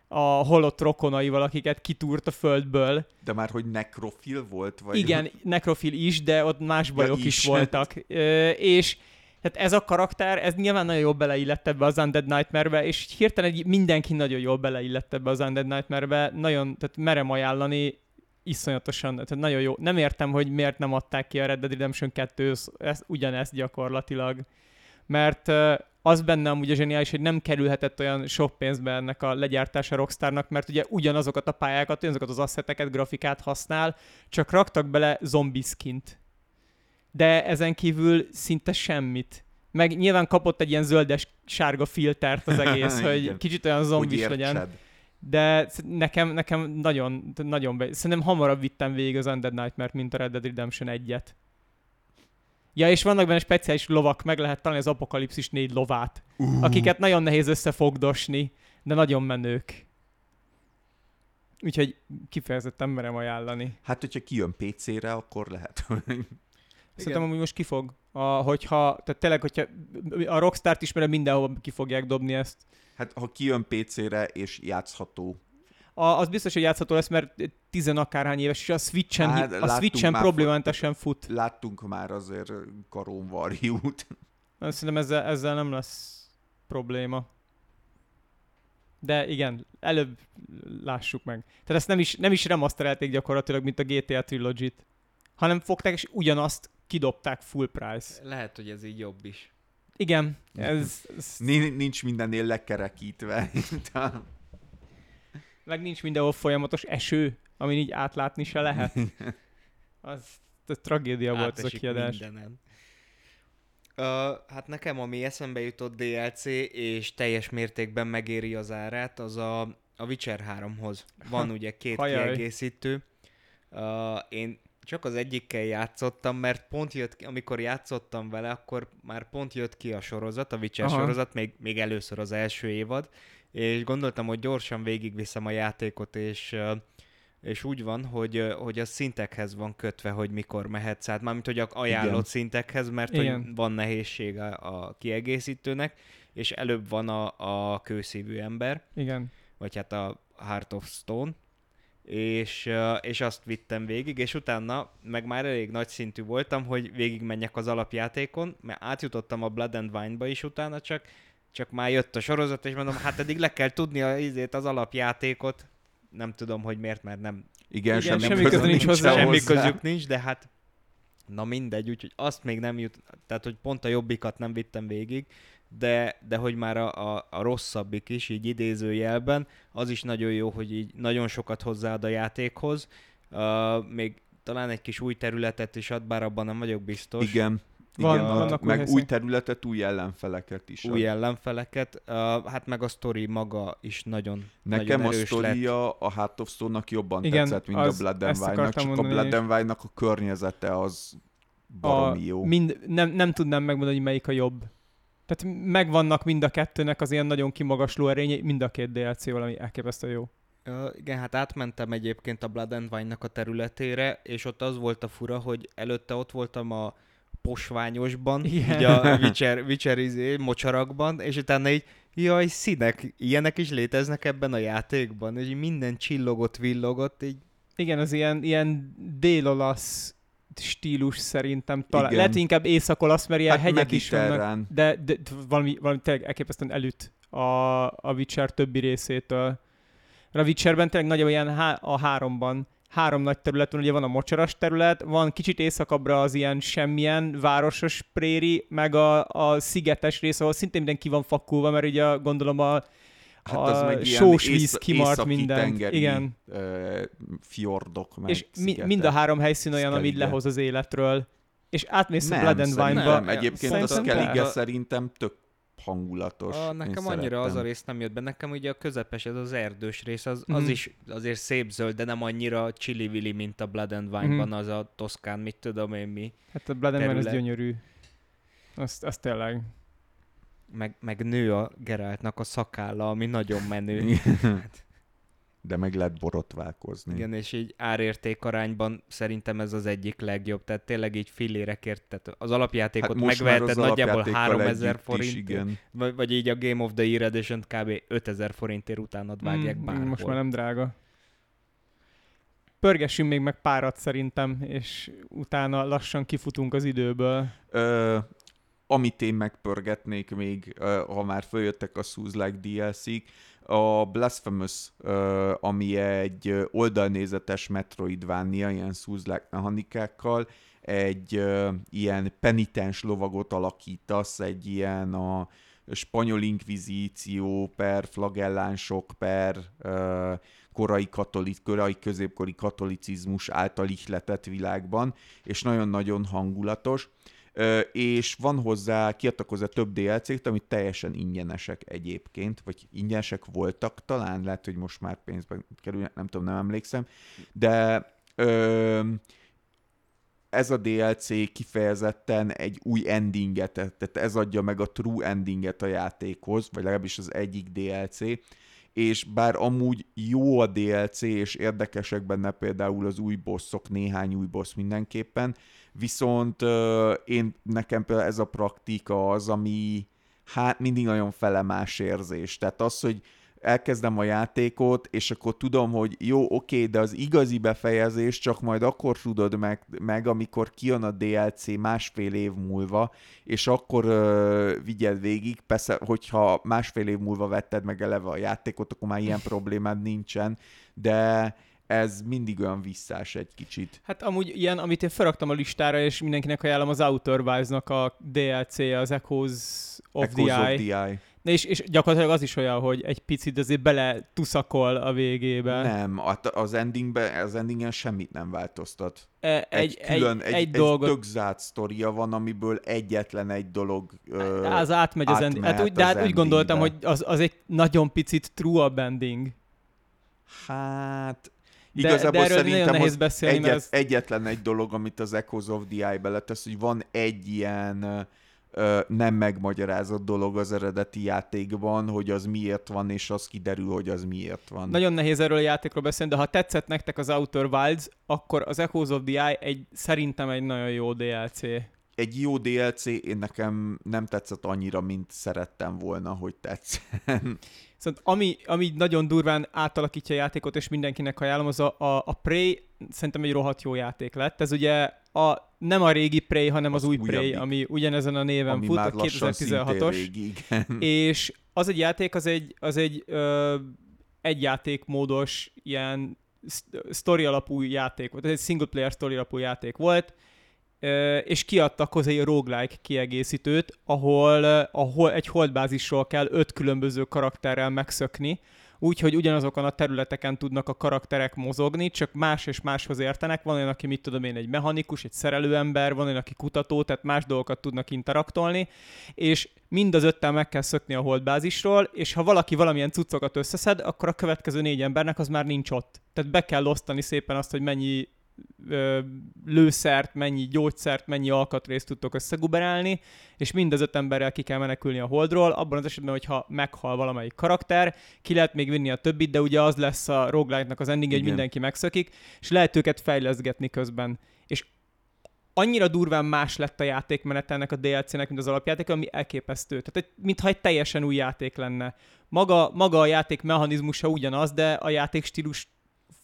a holott rokonaival, akiket kitúrt a földből. De már, hogy nekrofil volt? Vagy... Igen, nekrofil is, de ott más bajok ja, is. is voltak. Ö, és tehát ez a karakter, ez nyilván nagyon jól beleillett ebbe az Undead Nightmare-be, és hirtelen egy, mindenki nagyon jól beleillett ebbe az Undead Nightmare-be, nagyon, tehát merem ajánlani, iszonyatosan, tehát nagyon jó. Nem értem, hogy miért nem adták ki a Red Dead Redemption 2 ez, ugyanezt gyakorlatilag. Mert az benne amúgy a zseniális, hogy nem kerülhetett olyan sok pénzbe ennek a legyártása Rockstarnak, mert ugye ugyanazokat a pályákat, ugyanazokat az asszeteket, grafikát használ, csak raktak bele zombi skint de ezen kívül szinte semmit. Meg nyilván kapott egy ilyen zöldes-sárga filtert az (laughs) egész, hogy kicsit olyan zombis legyen. De nekem, nekem nagyon, nagyon be... Szerintem hamarabb vittem végig az Undead Nightmare, mint a Red Dead Redemption 1-et. Ja, és vannak benne speciális lovak, meg lehet találni az Apokalipszis négy lovát, uh. akiket nagyon nehéz összefogdosni, de nagyon menők. Úgyhogy kifejezetten merem ajánlani. Hát, hogyha kijön PC-re, akkor lehet. Szerintem amúgy most kifog. A, hogyha, tehát tényleg, hogyha a Rockstart ismerem, mindenhol ki fogják dobni ezt. Hát, ha kijön PC-re és játszható. A, az biztos, hogy játszható lesz, mert tizen akárhány éves, és a Switch-en, hát, a Switch-en problémátesen fut. Láttunk már azért Karon Warrior-t. Szerintem ezzel, ezzel nem lesz probléma. De igen, előbb lássuk meg. Tehát ezt nem is, nem is remasterelték gyakorlatilag, mint a GTA Trilogy-t, hanem fogták és ugyanazt kidobták full price. Lehet, hogy ez így jobb is. Igen, ez... ez... Nincs mindennél lekerekítve. Meg nincs mindenhol folyamatos eső, amin így átlátni se lehet. (laughs) Az, az tragédia Átesik volt az a kiadás. Mindenen. Uh, hát nekem, ami eszembe jutott DLC, és teljes mértékben megéri az árát, az a, a Witcher 3-hoz. Van ugye két Hajaj. kiegészítő. Uh, én csak az egyikkel játszottam, mert pont jött ki, amikor játszottam vele, akkor már pont jött ki a sorozat, a Witcher Aha. sorozat, még, még először az első évad, és gondoltam, hogy gyorsan végigviszem a játékot, és és úgy van, hogy, hogy a szintekhez van kötve, hogy mikor mehetsz át, mármint hogy a ajánlott Igen. szintekhez, mert hogy van nehézség a, a kiegészítőnek, és előbb van a, a kőszívű ember. Igen. Vagy hát a Heart of Stone, és, és azt vittem végig, és utána meg már elég nagy szintű voltam, hogy végig menjek az alapjátékon, mert átjutottam a Blood and Wine-ba is utána csak, csak már jött a sorozat, és mondom, hát eddig le kell tudni a, izét, az alapjátékot. Nem tudom, hogy miért, mert nem... Igen, Igen semmi, semmi közük nincs hozzá. Semmi közük nincs, de hát na mindegy, úgyhogy azt még nem jut, tehát hogy pont a jobbikat nem vittem végig, de, de hogy már a, a, a rosszabbik is, így idézőjelben, az is nagyon jó, hogy így nagyon sokat hozzáad a játékhoz, uh, még talán egy kis új területet is ad, bár abban nem vagyok biztos. Igen. Van, Igen, vannak meg új, új területet, új ellenfeleket is. Új ad. ellenfeleket, uh, hát meg a sztori maga is nagyon Nekem nagyon a sztoria a Heart of Stone-nak jobban Igen, tetszett, mint a Blood and Wine-nak, csak a Blood and Wine-nak a környezete az baromi a, jó. Mind, nem, nem tudnám megmondani, hogy melyik a jobb. Tehát megvannak mind a kettőnek az ilyen nagyon kimagasló erényei, mind a két DLC valami elképesztő jó. Uh, igen, hát átmentem egyébként a Blood and Wine-nak a területére, és ott az volt a fura, hogy előtte ott voltam a posványosban, így a Witcher, Witcher izé, mocsarakban, és utána így, jaj, színek, ilyenek is léteznek ebben a játékban, és minden csillogott, villogott, így igen, az ilyen, ilyen délolasz stílus szerintem talán. Igen. Lehet inkább észak-olasz, mert ilyen hát hegyek is vannak. De, de, valami, valami tényleg elképesztően előtt a, a Witcher többi részétől. A Witcherben tényleg nagyobb ilyen há, a háromban három nagy terület van, ugye van a mocsaras terület, van kicsit északabbra az ilyen semmilyen városos préri, meg a, a szigetes rész, ahol szintén mindenki van fakulva, mert ugye gondolom a Hát az a meg sós víz ész, kimart minden. Igen. Uh, fjordok meg És mi, mind a három helyszín olyan, amit lehoz az életről. És átmész nem, a Blood and Wine-ba. Nem, egyébként a Skellige szerintem tök hangulatos. A, nekem annyira szerettem. az a rész nem jött be. Nekem ugye a közepes, ez az erdős rész, az, az mm. is azért szép zöld, de nem annyira chili mint a Blood and Wine-ban, mm. az a Toszkán, mit tudom én mi. Hát a Blood and Wine az gyönyörű. Azt, azt tényleg meg, meg nő a Geraltnak a szakálla, ami nagyon menő. Hát- De meg lehet borotválkozni. Igen, és így árérték arányban szerintem ez az egyik legjobb. Tehát tényleg így fillérekért, tehát az alapjátékot hát megveheted nagyjából 3000 forint. Is, igen. Vagy, vagy így a Game of the Year edition kb. 5000 forintért utánad vágják mm, bárhol. Most már nem drága. Pörgessünk még meg párat szerintem, és utána lassan kifutunk az időből. Ö, amit én megpörgetnék még, ha már följöttek a Souls-like DLC-k, a Blasphemous, ami egy oldalnézetes Metroidvania, ilyen Souls-like mechanikákkal, egy ilyen penitens lovagot alakítasz, egy ilyen a spanyol inkvizíció per flagellánsok per korai, katolik, korai középkori katolicizmus által ihletett világban, és nagyon-nagyon hangulatos és van hozzá, kiadtak hozzá több DLC-t, amit teljesen ingyenesek egyébként, vagy ingyenesek voltak talán, lehet, hogy most már pénzben kerülnek, nem tudom, nem emlékszem, de ö, ez a DLC kifejezetten egy új endinget, tehát ez adja meg a true endinget a játékhoz, vagy legalábbis az egyik DLC, és bár amúgy jó a DLC, és érdekesek benne például az új bosszok, néhány új boss mindenképpen, viszont én nekem például ez a praktika az, ami hát mindig nagyon felemás érzés. Tehát az, hogy elkezdem a játékot, és akkor tudom, hogy jó, oké, de az igazi befejezés csak majd akkor tudod meg, meg amikor kijön a DLC másfél év múlva, és akkor ö, vigyed végig. Persze, hogyha másfél év múlva vetted meg eleve a játékot, akkor már ilyen problémád nincsen, de ez mindig olyan visszás egy kicsit. Hát amúgy ilyen, amit én felraktam a listára, és mindenkinek ajánlom az Outer Wilds-nak a DLC, az Echoes of, Echoes the, of Eye. the Eye. Na és, és gyakorlatilag az is olyan, hogy egy picit azért bele tuszakol a végébe. Nem, az endingben, az endingen semmit nem változtat. E, egy, egy, külön, egy, egy, egy dolgot... tök zárt sztoria van, amiből egyetlen egy dolog ö, Az átmegy az ending. Hát úgy, de hát úgy gondoltam, hogy az, az egy nagyon picit true ending. Hát de, Igazából de szerintem nehéz beszélni, egyet, ez... egyetlen egy dolog, amit az Echoes of the Eye beletesz, hogy van egy ilyen ö, nem megmagyarázott dolog az eredeti játékban, hogy az miért van, és az kiderül, hogy az miért van. Nagyon nehéz erről a játékról beszélni, de ha tetszett nektek az Outer Wilds, akkor az Echoes of the Eye egy, szerintem egy nagyon jó DLC egy jó DLC én nekem nem tetszett annyira, mint szerettem volna, hogy tetszen. (laughs) Szóval ami, ami nagyon durván átalakítja a játékot, és mindenkinek ajánlom, az a, a, a Prey szerintem egy rohadt jó játék lett. Ez ugye a, nem a régi Prey, hanem az, az új Prey, ami ugyanezen a néven ami fut, a 2016-os. (laughs) És az egy játék, az egy, az egy ö, egy játékmódos ilyen story alapú játék volt. Ez egy single player story alapú játék volt és kiadtak hozzá egy roguelike kiegészítőt, ahol, ahol egy holdbázisról kell öt különböző karakterrel megszökni, úgyhogy ugyanazokon a területeken tudnak a karakterek mozogni, csak más és máshoz értenek. Van olyan, aki mit tudom én, egy mechanikus, egy szerelőember, van olyan, aki kutató, tehát más dolgokat tudnak interaktolni, és mind az öttel meg kell szökni a holdbázisról, és ha valaki valamilyen cuccokat összeszed, akkor a következő négy embernek az már nincs ott. Tehát be kell osztani szépen azt, hogy mennyi lőszert, mennyi gyógyszert, mennyi alkatrészt tudtok összeguberálni, és mind az öt emberrel ki kell menekülni a holdról, abban az esetben, hogyha meghal valamelyik karakter, ki lehet még vinni a többit, de ugye az lesz a roguelike-nak az ending, hogy mindenki megszökik, és lehet őket fejleszgetni közben. És annyira durván más lett a játékmenet ennek a DLC-nek, mint az alapjáték, ami elképesztő. Tehát, egy, mintha egy teljesen új játék lenne. Maga, maga a játék mechanizmusa ugyanaz, de a játék stílus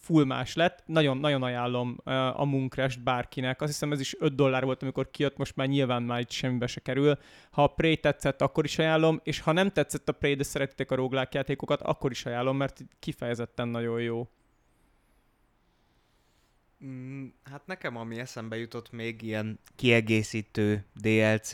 full más lett. Nagyon, nagyon ajánlom a Mooncrash bárkinek. Azt hiszem ez is 5 dollár volt, amikor kijött, most már nyilván már itt semmibe se kerül. Ha a Prey tetszett, akkor is ajánlom, és ha nem tetszett a Prey, de szeretitek a roguelike játékokat, akkor is ajánlom, mert kifejezetten nagyon jó. Mm, hát nekem ami eszembe jutott még ilyen kiegészítő DLC,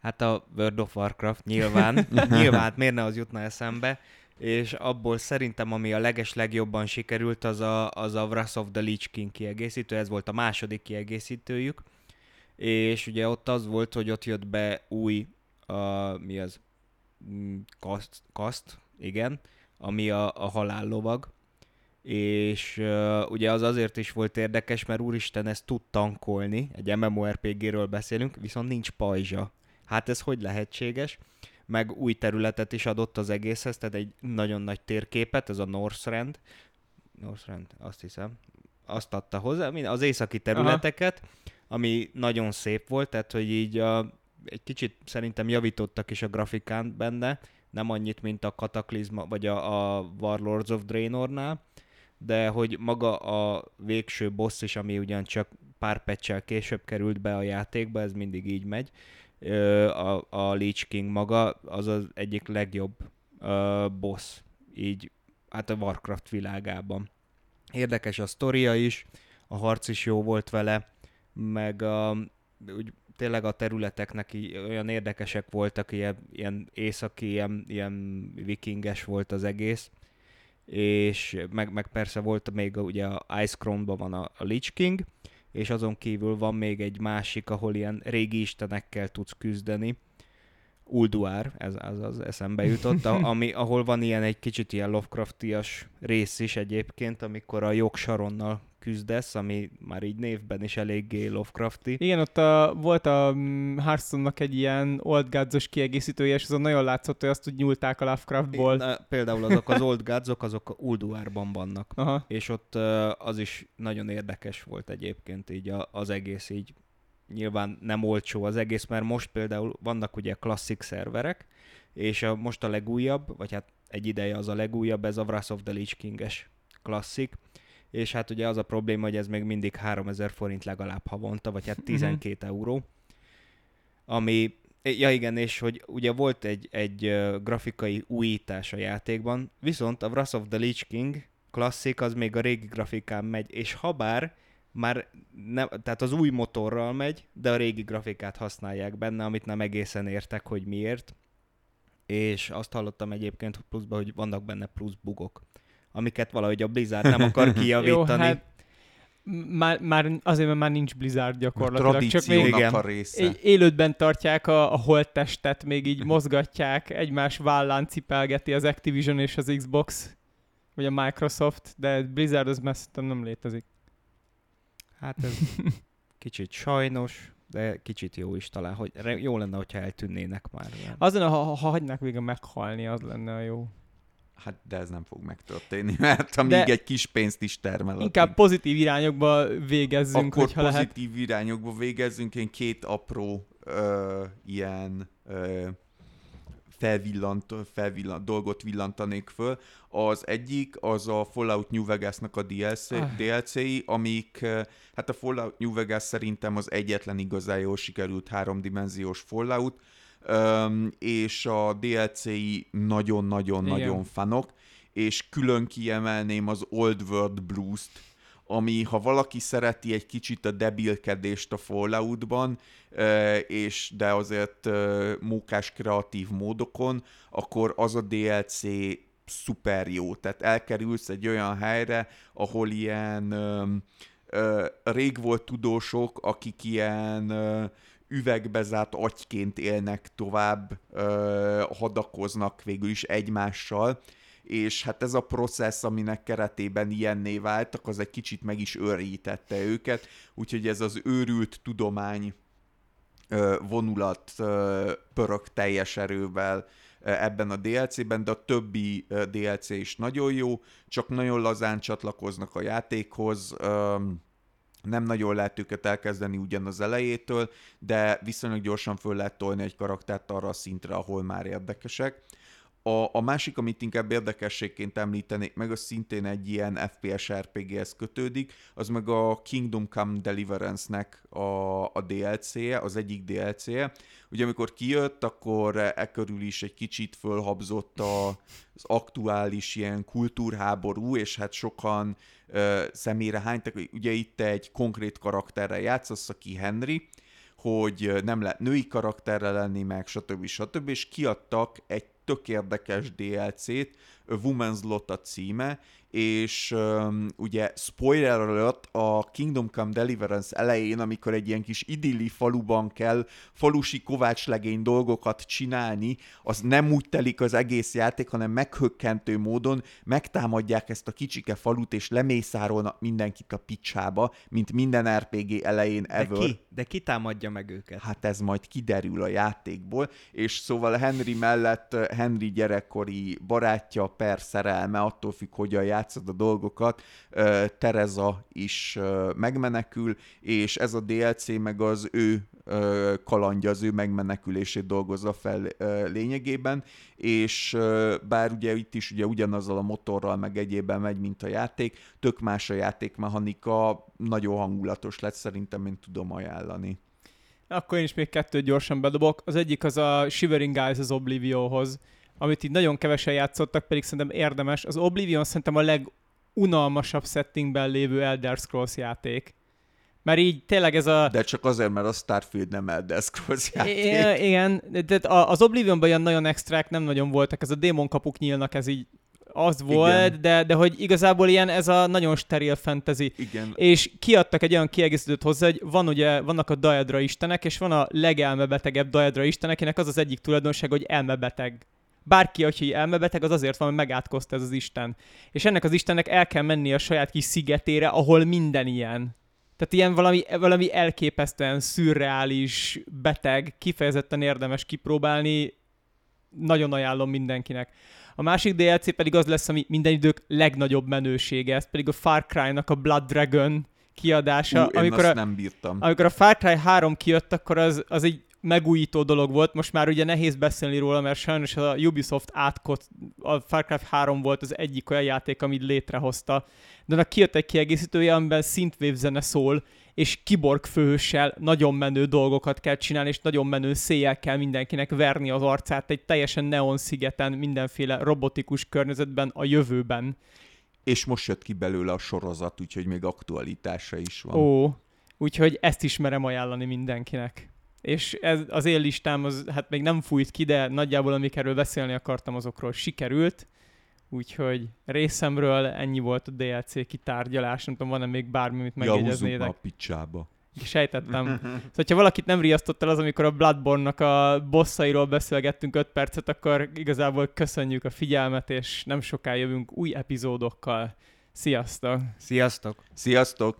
hát a World of Warcraft nyilván, (laughs) nyilván, hát miért ne az jutna eszembe, és abból szerintem ami a leges legjobban sikerült, az a, az a Wrath of the Lich King kiegészítő, ez volt a második kiegészítőjük, és ugye ott az volt, hogy ott jött be új, a, mi az, kaszt, mm, kaszt igen, ami a, a halállovag, és uh, ugye az azért is volt érdekes, mert úristen ezt tud tankolni, egy MMORPG-ről beszélünk, viszont nincs pajzsa. Hát ez hogy lehetséges? Meg új területet is adott az egészhez, tehát egy nagyon nagy térképet, ez a Northrend, Northrend, azt hiszem, azt adta hozzá, az északi területeket, Aha. ami nagyon szép volt, tehát hogy így a, egy kicsit szerintem javítottak is a grafikán benne, nem annyit, mint a Kataklizma, vagy a, a Warlords of Draenornál, de hogy maga a végső boss is, ami ugyan csak pár pecsel később került be a játékba, ez mindig így megy, a, a Lich King maga az az egyik legjobb boss, így hát a Warcraft világában. Érdekes a sztoria is, a harc is jó volt vele, meg a, úgy, tényleg a területeknek olyan érdekesek voltak, ilyen, ilyen északi, ilyen, ilyen vikinges volt az egész és meg, meg persze volt még ugye a Ice Crown-ban van a, a Lich King, és azon kívül van még egy másik, ahol ilyen régi istenekkel tudsz küzdeni. Ulduár, ez az, az eszembe jutott, (laughs) ami, ahol van ilyen egy kicsit ilyen Lovecraftias rész is egyébként, amikor a jogsaronnal küzdesz, ami már így névben is eléggé Lovecrafti. Igen, ott a, volt a mm, Hearthstone-nak egy ilyen Old Gods-os kiegészítője, és azon nagyon látszott, hogy azt úgy nyúlták a Lovecraftból. Na, például azok az Old Gods-ok, azok Ulduárban vannak. Aha. És ott az is nagyon érdekes volt egyébként így az egész így nyilván nem olcsó az egész, mert most például vannak ugye klasszik szerverek, és a, most a legújabb, vagy hát egy ideje az a legújabb, ez a Wrath of the Lich King-es klasszik, és hát ugye az a probléma, hogy ez még mindig 3000 forint legalább havonta, vagy hát 12 uh-huh. Mhm. euró, ami, ja igen, és hogy ugye volt egy, egy grafikai újítás a játékban, viszont a Wrath of the Lich King klasszik az még a régi grafikán megy, és habár már nem, tehát az új motorral megy, de a régi grafikát használják benne, amit nem egészen értek, hogy miért. És azt hallottam egyébként pluszban, hogy vannak benne plusz bugok amiket valahogy a Blizzard nem akar (laughs) kijavítani. Jó, hát már, már azért, mert már nincs Blizzard gyakorlatilag. Csak még igen. a része. élődben tartják a, a holttestet, még így mozgatják, egymás vállán cipelgeti az Activision és az Xbox, vagy a Microsoft, de Blizzard az messze nem létezik. Hát ez (laughs) kicsit sajnos, de kicsit jó is talán, hogy jó lenne, hogyha eltűnnének már. Az lenne, ha, ha hagynák végre meghalni, az lenne a jó. Hát de ez nem fog megtörténni, (laughs) mert amíg de egy kis pénzt is termel. Inkább addig... pozitív irányokba végezzünk, Akkor hogyha pozitív lehet. irányokba végezzünk. Én két apró ö, ilyen ö, felvillant, felvillant, dolgot villantanék föl. Az egyik az a Fallout New Vegas-nak a DLC, ah. DLC-i, amik, hát a Fallout New Vegas szerintem az egyetlen igazán jól sikerült háromdimenziós Fallout, és a DLC-i nagyon-nagyon-nagyon fanok, és külön kiemelném az Old World Blues-t, ami ha valaki szereti egy kicsit a debilkedést a Falloutban, és de azért mókás kreatív módokon, akkor az a DLC szuper jó. Tehát elkerülsz egy olyan helyre, ahol ilyen rég volt tudósok, akik ilyen üvegbe zárt agyként élnek tovább, ö, hadakoznak végül is egymással, és hát ez a processz, aminek keretében ilyenné váltak, az egy kicsit meg is őrítette őket, úgyhogy ez az őrült tudomány ö, vonulat ö, pörög teljes erővel ebben a DLC-ben, de a többi DLC is nagyon jó, csak nagyon lazán csatlakoznak a játékhoz, nem nagyon lehet őket elkezdeni ugyan az elejétől, de viszonylag gyorsan föl lehet tolni egy karaktert arra a szintre, ahol már érdekesek. A, a másik, amit inkább érdekességként említenék meg, az szintén egy ilyen FPS RPG-hez kötődik, az meg a Kingdom Come Deliverance-nek a, a DLC-je, az egyik DLC-je. Ugye amikor kijött, akkor e körül is egy kicsit fölhabzott a, az aktuális ilyen kultúrháború, és hát sokan ö, személyre hánytak, ugye itt egy konkrét karakterrel játszasz, aki Henry, hogy nem lehet női karakterre lenni, meg stb. stb. és kiadtak egy tök érdekes DLC-t, Woman's Lot a címe, és um, ugye spoiler alert a Kingdom Come Deliverance elején, amikor egy ilyen kis idilli faluban kell falusi kovácslegény dolgokat csinálni, az nem úgy telik az egész játék, hanem meghökkentő módon megtámadják ezt a kicsike falut, és lemészárolnak mindenkit a picsába, mint minden RPG elején ever. De ki? De ki támadja meg őket? Hát ez majd kiderül a játékból, és szóval Henry mellett Henry gyerekkori barátja per szerelme, attól függ, hogyan játszod a dolgokat, Tereza is megmenekül, és ez a DLC meg az ő kalandja, az ő megmenekülését dolgozza fel lényegében, és bár ugye itt is ugye ugyanazzal a motorral meg egyébben megy, mint a játék, tök más a játékmechanika, nagyon hangulatos lett, szerintem én tudom ajánlani. Akkor én is még kettőt gyorsan bedobok. Az egyik az a Shivering Guys az Oblivionhoz, amit így nagyon kevesen játszottak, pedig szerintem érdemes. Az Oblivion szerintem a legunalmasabb settingben lévő Elder Scrolls játék. Mert így tényleg ez a... De csak azért, mert a Starfield nem Elder Scrolls játék. I- igen, de az Oblivionban ilyen nagyon extrák nem nagyon voltak, ez a démon kapuk nyílnak, ez így az volt, de, de hogy igazából ilyen ez a nagyon steril fantasy. Igen. És kiadtak egy olyan kiegészítőt hozzá, hogy van ugye, vannak a Daedra istenek, és van a legelmebetegebb Daedra istenek, az az egyik tulajdonság, hogy elmebeteg bárki, aki elmebeteg, az azért van, hogy megátkozta ez az Isten. És ennek az Istennek el kell menni a saját kis szigetére, ahol minden ilyen. Tehát ilyen valami, valami elképesztően szürreális, beteg, kifejezetten érdemes kipróbálni, nagyon ajánlom mindenkinek. A másik DLC pedig az lesz, ami minden idők legnagyobb menősége, ez pedig a Far Cry-nak a Blood Dragon kiadása. Ú, amikor, a, nem bírtam. Amikor a Far Cry 3 kijött, akkor az, az egy megújító dolog volt. Most már ugye nehéz beszélni róla, mert sajnos a Ubisoft átkot, a Far Cry 3 volt az egyik olyan játék, amit létrehozta. De annak kijött egy kiegészítője, amiben synthwave zene szól, és kiborg főhőssel nagyon menő dolgokat kell csinálni, és nagyon menő széjjel kell mindenkinek verni az arcát egy teljesen neon szigeten, mindenféle robotikus környezetben a jövőben. És most jött ki belőle a sorozat, úgyhogy még aktualitása is van. Ó, úgyhogy ezt ismerem ajánlani mindenkinek és ez, az én listám az hát még nem fújt ki, de nagyjából amikről beszélni akartam, azokról sikerült. Úgyhogy részemről ennyi volt a DLC kitárgyalás, nem tudom, van-e még bármi, amit megjegyeznétek. Ja, a picsába. Sejtettem. (laughs) szóval, ha valakit nem riasztott el az, amikor a Bloodborne-nak a bosszairól beszélgettünk 5 percet, akkor igazából köszönjük a figyelmet, és nem soká jövünk új epizódokkal. Sziasztok! Sziasztok! Sziasztok!